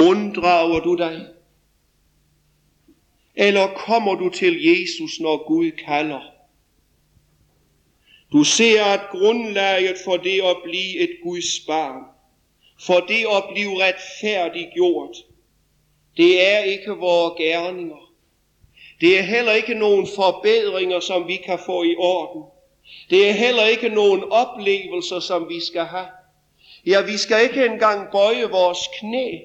Unddrager du dig? Eller kommer du til Jesus, når Gud kalder? Du ser, at grundlaget for det at blive et Guds barn, for det at blive retfærdiggjort, det er ikke vores gerninger. Det er heller ikke nogen forbedringer, som vi kan få i orden. Det er heller ikke nogen oplevelser, som vi skal have. Ja, vi skal ikke engang bøje vores knæ.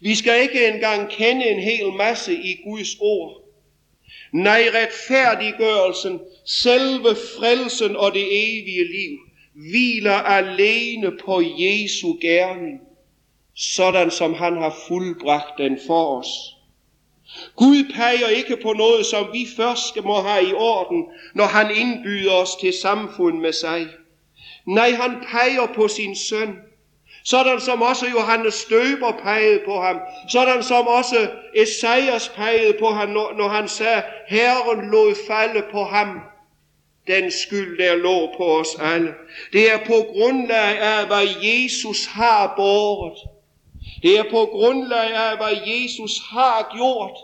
Vi skal ikke engang kende en hel masse i Guds ord. Nej, retfærdiggørelsen, selve frelsen og det evige liv, hviler alene på Jesu gerning, sådan som han har fuldbragt den for os. Gud peger ikke på noget, som vi først må have i orden, når han indbyder os til samfund med sig. Nej, han peger på sin søn, sådan som også Johannes Støber pegede på ham, sådan som også Esajas pegede på ham, når, han sagde, Herren lod falde på ham, den skyld, der lå på os alle. Det er på grundlag af, hvad Jesus har båret. Det er på grundlag af, hvad Jesus har gjort.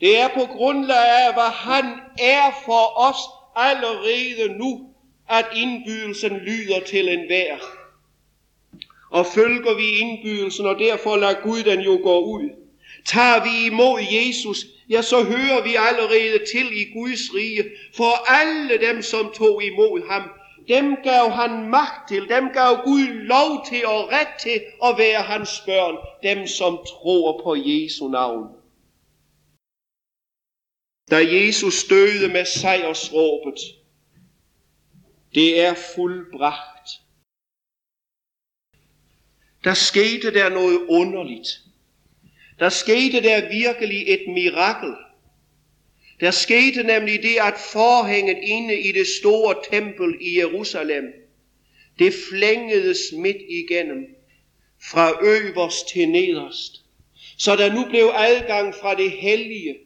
Det er på grundlag af, hvad han er for os allerede nu, at indbydelsen lyder til enhver. og følger vi indbydelsen, og derfor lader Gud den jo gå ud. Tager vi imod Jesus, ja, så hører vi allerede til i Guds rige, for alle dem, som tog imod ham, dem gav han magt til, dem gav Gud lov til og ret til at være hans børn, dem som tror på Jesu navn. Da Jesus døde med sejrsråbet, det er fuldbragt der skete der noget underligt. Der skete der virkelig et mirakel. Der skete nemlig det, at forhænget inde i det store tempel i Jerusalem, det flængedes midt igennem, fra øverst til nederst, så der nu blev adgang fra det hellige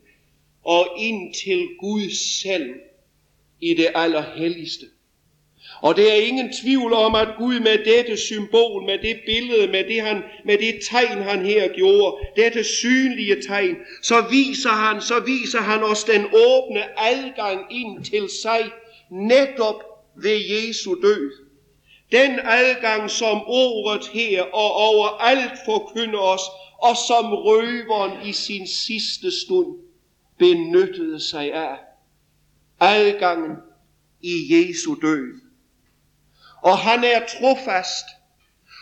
og ind til Gud selv i det allerhelligste. Og det er ingen tvivl om, at Gud med dette symbol, med det billede, med det, han, med det tegn, han her gjorde, dette synlige tegn, så viser han, så viser han os den åbne adgang ind til sig, netop ved Jesu død. Den adgang, som ordet her og overalt forkynder os, og som røveren i sin sidste stund benyttede sig af. Adgangen i Jesu død og han er trofast,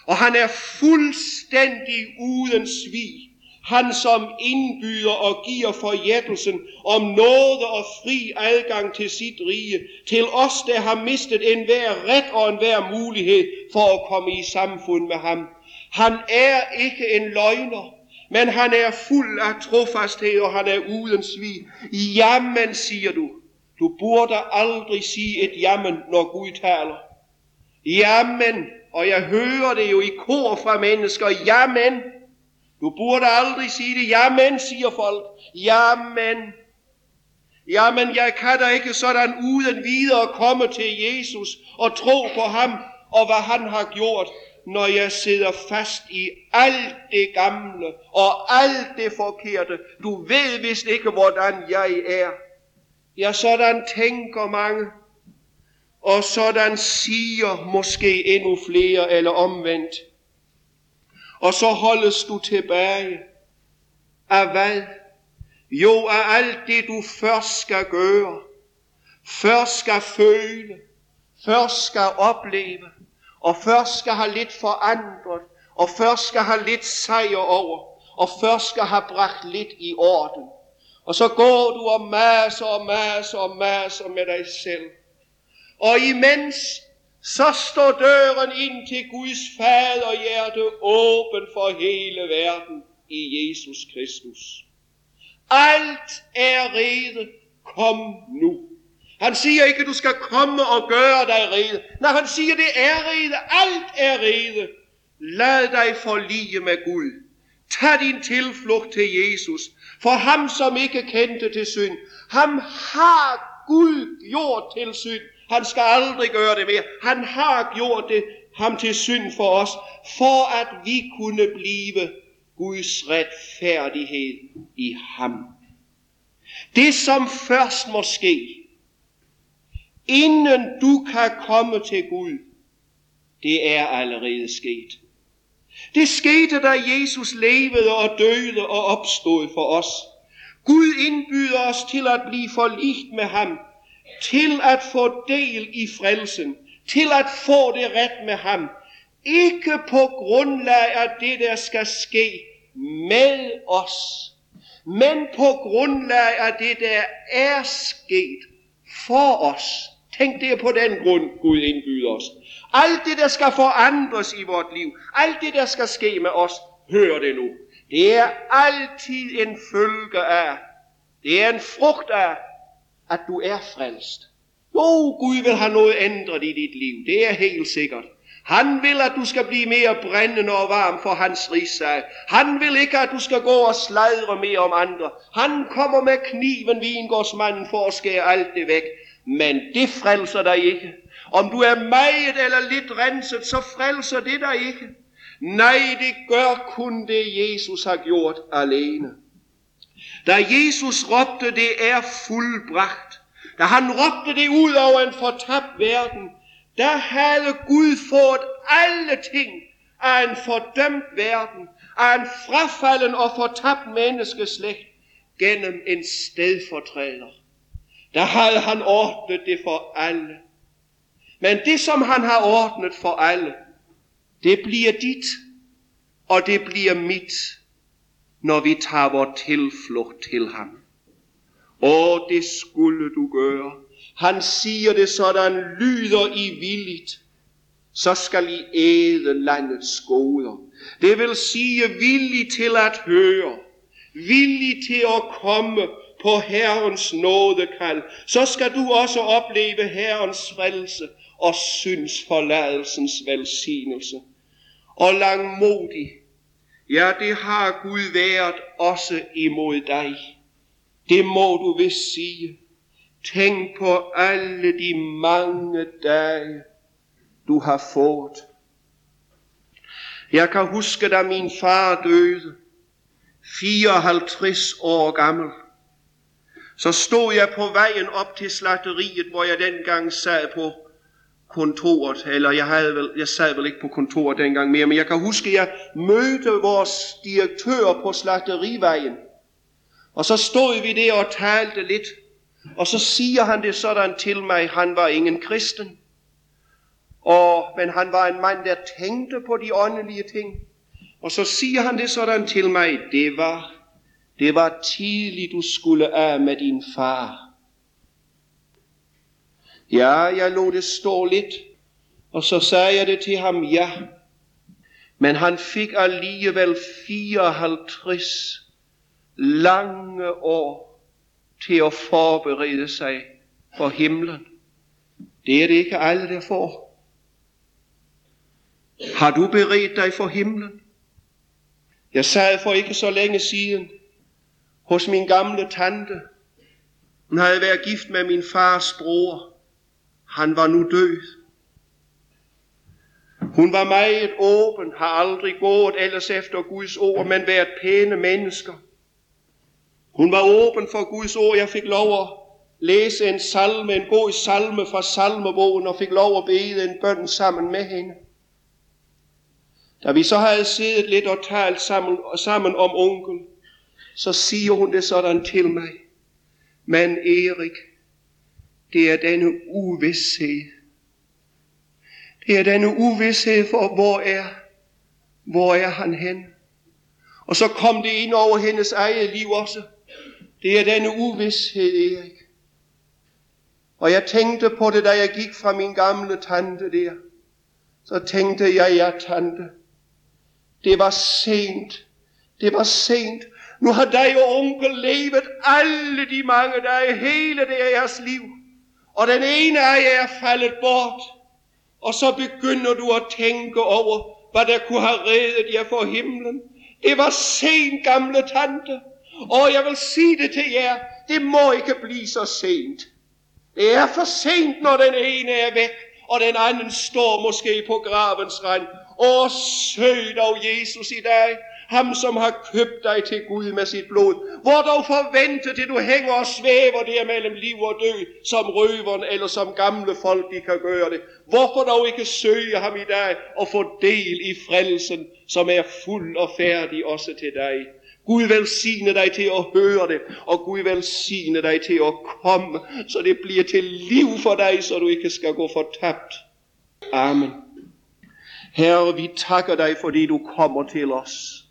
og han er fuldstændig uden svig. Han som indbyder og giver forjættelsen om nåde og fri adgang til sit rige, til os, der har mistet enhver ret og enhver mulighed for at komme i samfund med ham. Han er ikke en løgner, men han er fuld af trofasthed, og han er uden svig. Jamen, siger du. Du burde aldrig sige et jamen, når Gud taler. Jamen, og jeg hører det jo i kor fra mennesker. Jamen, du burde aldrig sige det. Jamen, siger folk. Jamen, jamen, jeg kan da ikke sådan uden videre komme til Jesus og tro på ham og hvad han har gjort når jeg sidder fast i alt det gamle og alt det forkerte. Du ved vist ikke, hvordan jeg er. Ja, sådan tænker mange, og sådan siger måske endnu flere eller omvendt. Og så holdes du tilbage af hvad? Jo, af alt det du først skal gøre, først skal føle, først skal opleve, og først skal have lidt forandret, og først skal have lidt sejr over, og først skal have bragt lidt i orden. Og så går du og masser og masser og masser med dig selv. Og imens så står døren ind til Guds faderhjerte åben for hele verden i Jesus Kristus. Alt er rede. Kom nu. Han siger ikke, at du skal komme og gøre dig rede. Nej, han siger, det er rede. Alt er rede. Lad dig forlige med Gud. Tag din tilflugt til Jesus. For ham, som ikke kendte til synd. Ham har Gud gjort til synd. Han skal aldrig gøre det mere. Han har gjort det ham til synd for os, for at vi kunne blive Guds retfærdighed i ham. Det som først må ske, inden du kan komme til Gud, det er allerede sket. Det skete, da Jesus levede og døde og opstod for os. Gud indbyder os til at blive forligt med ham, til at få del i frelsen, til at få det ret med ham. Ikke på grundlag af det, der skal ske med os, men på grundlag af det, der er sket for os. Tænk det på den grund, Gud indbyder os. Alt det, der skal forandres i vort liv, alt det, der skal ske med os, hør det nu. Det er altid en følge af, det er en frugt af, at du er frelst. Jo, Gud vil have noget ændret i dit liv, det er helt sikkert. Han vil, at du skal blive mere brændende og varm for hans rigsag. Han vil ikke, at du skal gå og sladre mere om andre. Han kommer med kniven, vingårdsmanden, for at skære alt det væk. Men det frelser dig ikke. Om du er meget eller lidt renset, så frelser det dig ikke. Nej, det gør kun det, Jesus har gjort alene. Da Jesus råbte, det er fuldbragt, da han råbte det ud over en fortabt verden, der havde Gud fået alle ting af en fordømt verden, af en frafalden og fortabt menneskeslægt, gennem en stedfortræder. Der havde han ordnet det for alle. Men det, som han har ordnet for alle, det bliver dit, og det bliver mit, når vi tager vores tilflugt til ham. Åh, det skulle du gøre. Han siger det sådan, lyder I villigt, så skal I æde landets goder. Det vil sige villig til at høre, villig til at komme på Herrens nådekald, så skal du også opleve Herrens frelse og syndsforladelsens velsignelse. Og langmodig, ja det har Gud været også imod dig. Det må du vist sige. Tænk på alle de mange dage, du har fået. Jeg kan huske, da min far døde, 54 år gammel så stod jeg på vejen op til slagteriet, hvor jeg dengang sad på kontoret, eller jeg, havde vel, jeg sad vel ikke på kontoret dengang mere, men jeg kan huske, at jeg mødte vores direktør på slagterivejen. Og så stod vi der og talte lidt, og så siger han det sådan til mig, han var ingen kristen, og, men han var en mand, der tænkte på de åndelige ting. Og så siger han det sådan til mig, det var, det var tidligt du skulle af med din far. Ja, jeg lå det stå lidt, og så sagde jeg det til ham, ja. Men han fik alligevel 54 lange år til at forberede sig for himlen. Det er det ikke alle, der får. Har du beredt dig for himlen? Jeg sad for ikke så længe siden hos min gamle tante. Hun havde været gift med min fars bror. Han var nu død. Hun var meget åben, har aldrig gået ellers efter Guds ord, men været pæne mennesker. Hun var åben for Guds ord. Jeg fik lov at læse en salme, en god salme fra salmebogen, og fik lov at bede en bøn sammen med hende. Da vi så havde siddet lidt og talt sammen, sammen om onkel, så siger hun det sådan til mig. Men Erik, det er denne uvidshed. Det er denne uvidshed for, hvor er, hvor er han hen? Og så kom det ind over hendes eget liv også. Det er denne uvidshed, Erik. Og jeg tænkte på det, da jeg gik fra min gamle tante der. Så tænkte jeg, ja tante, det var sent. Det var sent. Nu har dig og onkel levet alle de mange dage, hele deres liv. Og den ene af jer er faldet bort. Og så begynder du at tænke over, hvad der kunne have reddet jer for himlen. Det var sent, gamle tante. Og jeg vil sige det til jer, det må ikke blive så sent. Det er for sent, når den ene er væk, og den anden står måske på gravens rand. Og søg dog Jesus i dag, ham som har købt dig til Gud med sit blod. Hvor dog forvente det, du hænger og svæver der mellem liv og død, som røveren eller som gamle folk de kan gøre det. Hvorfor dog ikke søge ham i dag og få del i frelsen, som er fuld og færdig også til dig. Gud velsigne dig til at høre det, og Gud velsigne dig til at komme, så det bliver til liv for dig, så du ikke skal gå fortabt. Amen. Herre, vi takker dig, fordi du kommer til os.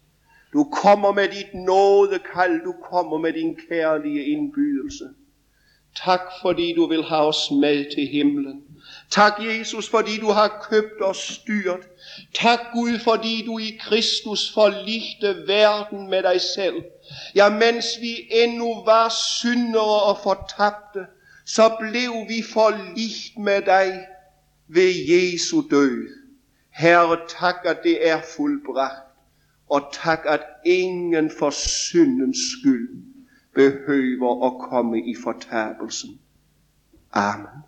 Du kommer med dit nådekald, du kommer med din kærlige indbydelse. Tak, fordi du vil have os med til himlen. Tak, Jesus, fordi du har købt os styrt. Tak, Gud, fordi du i Kristus forligte verden med dig selv. Ja, mens vi endnu var syndere og fortabte, så blev vi forligt med dig ved Jesu død. Herre, tak, at det er fuldbragt. Og tak, at ingen for syndens skyld behøver at komme i fortabelsen. Amen.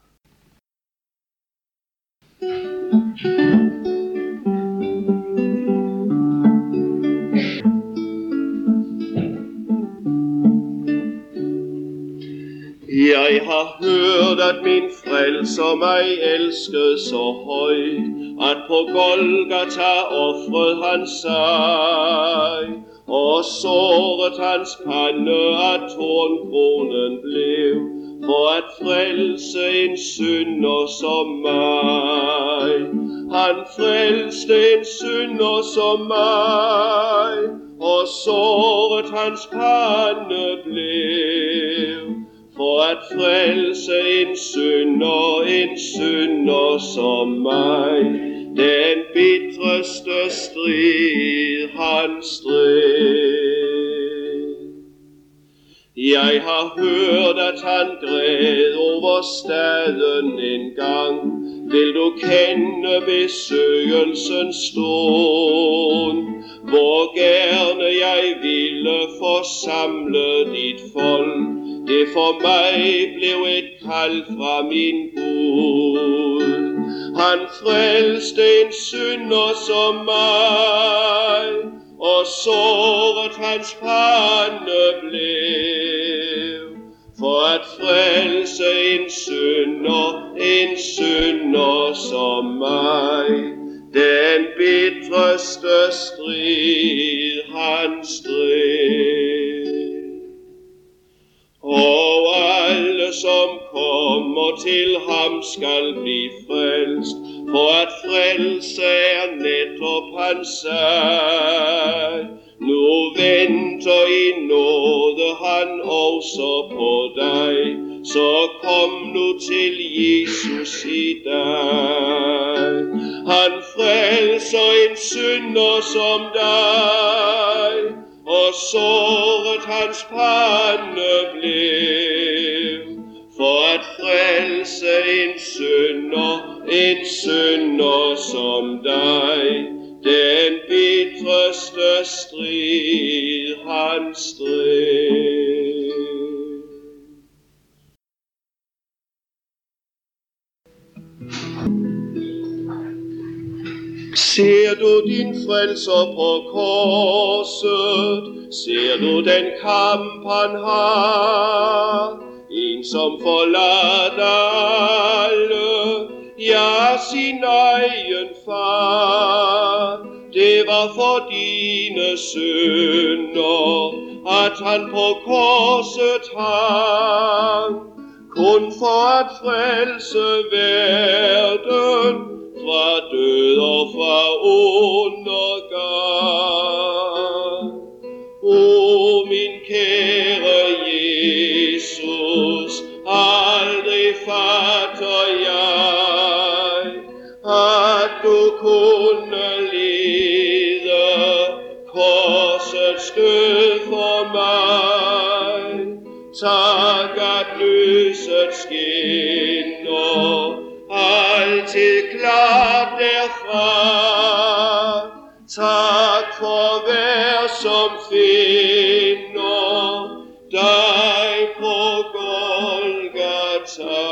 Jeg har hørt, at min frelser mig elskede så højt, at på Golgata offrede han sig, og såret hans pande, at tornkronen blev, for at frelse en synder som mig. Han frelste en synder som mig, og såret hans pande blev, for at frelse en synder, en synder som mig. Den bitreste strid han strid. Jeg har hørt, at han græd over staden en gang. Vil du kende besøgelsens stund, hvor gerne jeg ville forsamle dit folk, det for mig blev et kald fra min Gud. Han frelste en synder som mig, og såret hans pande blev. For at frelse en synder, en synder som mig, den bitreste strid han strid. Og alle som kommer til ham skal blive frelst, for at frelse er netop hans sag. Nu venter i nåde han også på dig, så kom nu til Jesus i dag. Han frelser en synder som dig, og såret hans pande blev, for at frelse en synder, en synder som dig. Den bitreste strid han strid. Ser du din frelser på korset, ser du den kamp han har, en som forlader alle, ja sin egen far. Det var for dine sønder, at han på korset hang, kun for at frelse verden, fra død og fra undergang. O min kære Jesus, aldrig fatter jeg, at du kunne lide korsets død for mig. Tak at lyset skinner, klart derfra. Tak for hver som finder dig på Golgata.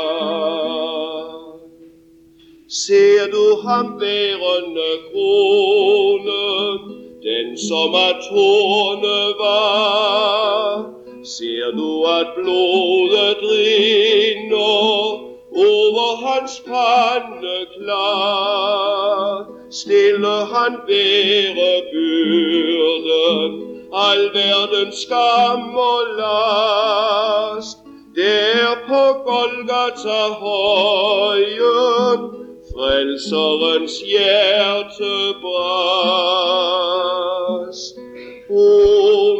Ser du ham værende kronen, den som er torne var? Ser du at blodet rinder over hans pande klar. Stille han bære byrden, al verdens skam og last. Der på Golgata højen, frelserens hjerte brast. O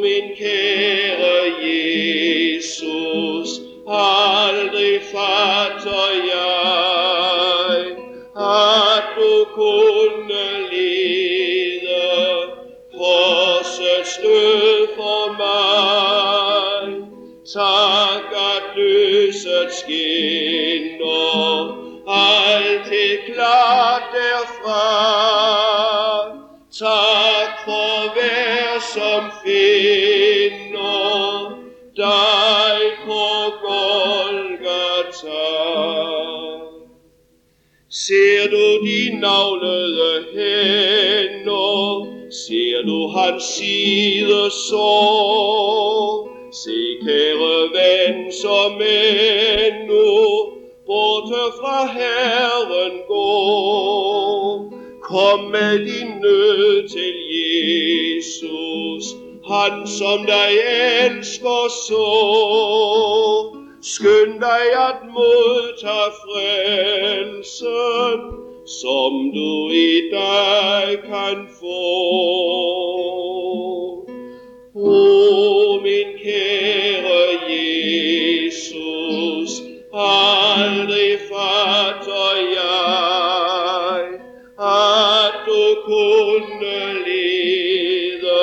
min kære Jesus, aldrig for mig. Tak at lyset skinner, altid klart derfra. Tak for hver som finder dig på Golgata. Ser du de navlede ser du side så. Se kære ven, som endnu borte fra Herren går. Kom med din nød til Jesus, han som dig elsker så. Skynd dig at modtage frelsen, som du i dag kan få. O min kære Jesus, aldrig fatter jeg, at du kunne lide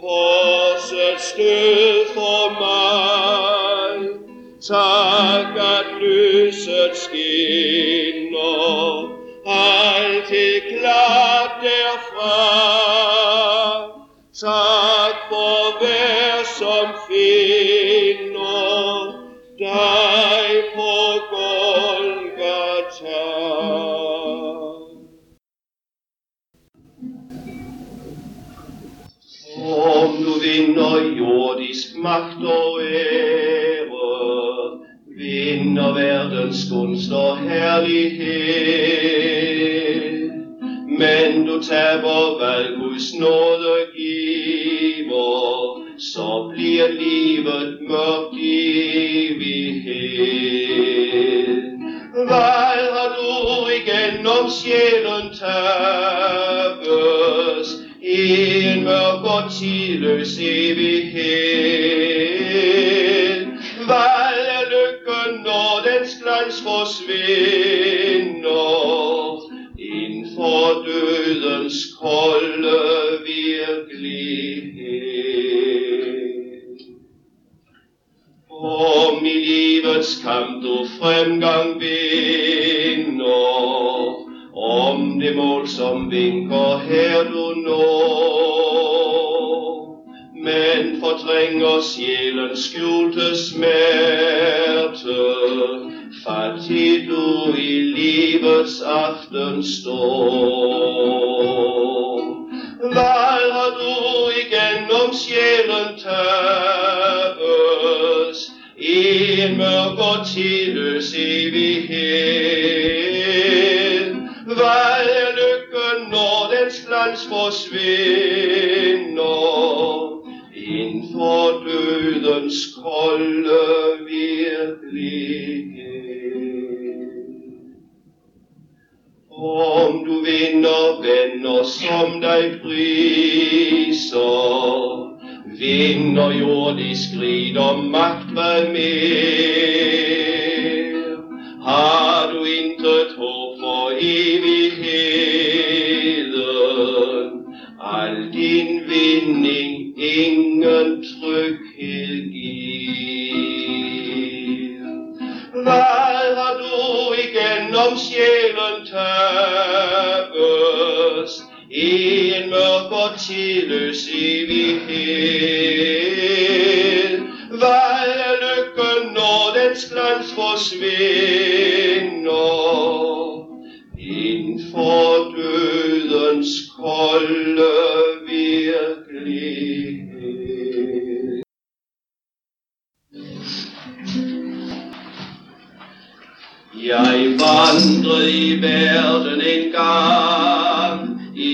korsets død for mig. Tak at lyset skinner, af du taber hvad Guds nåde giver, så bliver livet mørkt i evighed. Hvad har du igen om sjælen tabes i en mørk og tidløs evighed.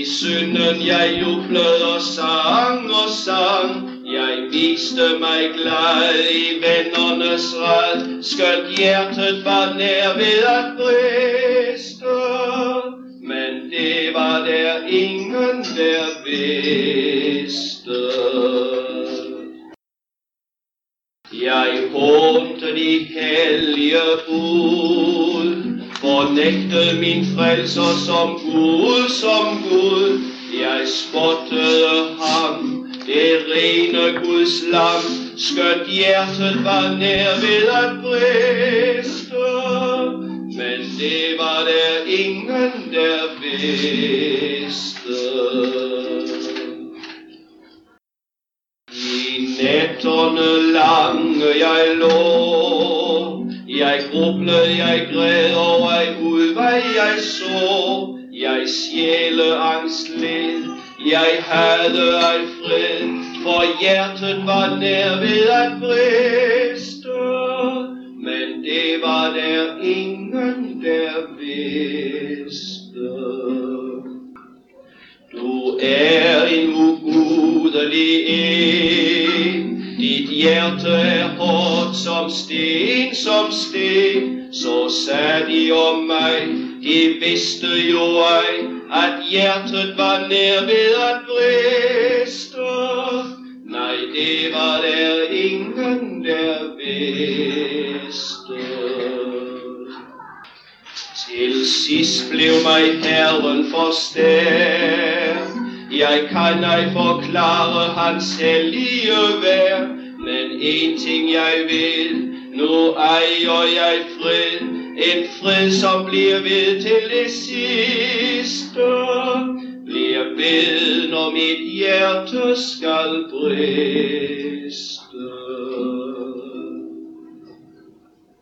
I synden jeg jublede og sang og sang. Jeg viste mig glad i vennernes ræd, skønt hjertet var nær ved at briste. Men det var der ingen, der vidste. Jeg håndte de hellige bud, fornægtede min frelser som Gud, som Gud. Jeg spottede ham, det rene Guds lam, skønt hjertet var nær ved at briste. Men det var der ingen, der vidste. I nætterne lange jeg lå, jeg grublede, jeg græd over en udvej jeg så, jeg sjæle angst led, jeg havde ej fred, for hjertet var nær ved at briste, men det var der ingen, der vidste. Du er en ugudelig en, dit hjerte er hårdt som sten, som sten. Så sagde de om mig, de vidste jo ej, at hjertet var nær ved at briste. Nej, det var der ingen, der vidste. Til sidst blev mig Herren forstærkt. Jeg kan ej forklare hans hellige vær, men en ting jeg vil, nu ejer jeg fred, en fred som bliver ved til det sidste. Bliver ved, når mit hjerte skal briste.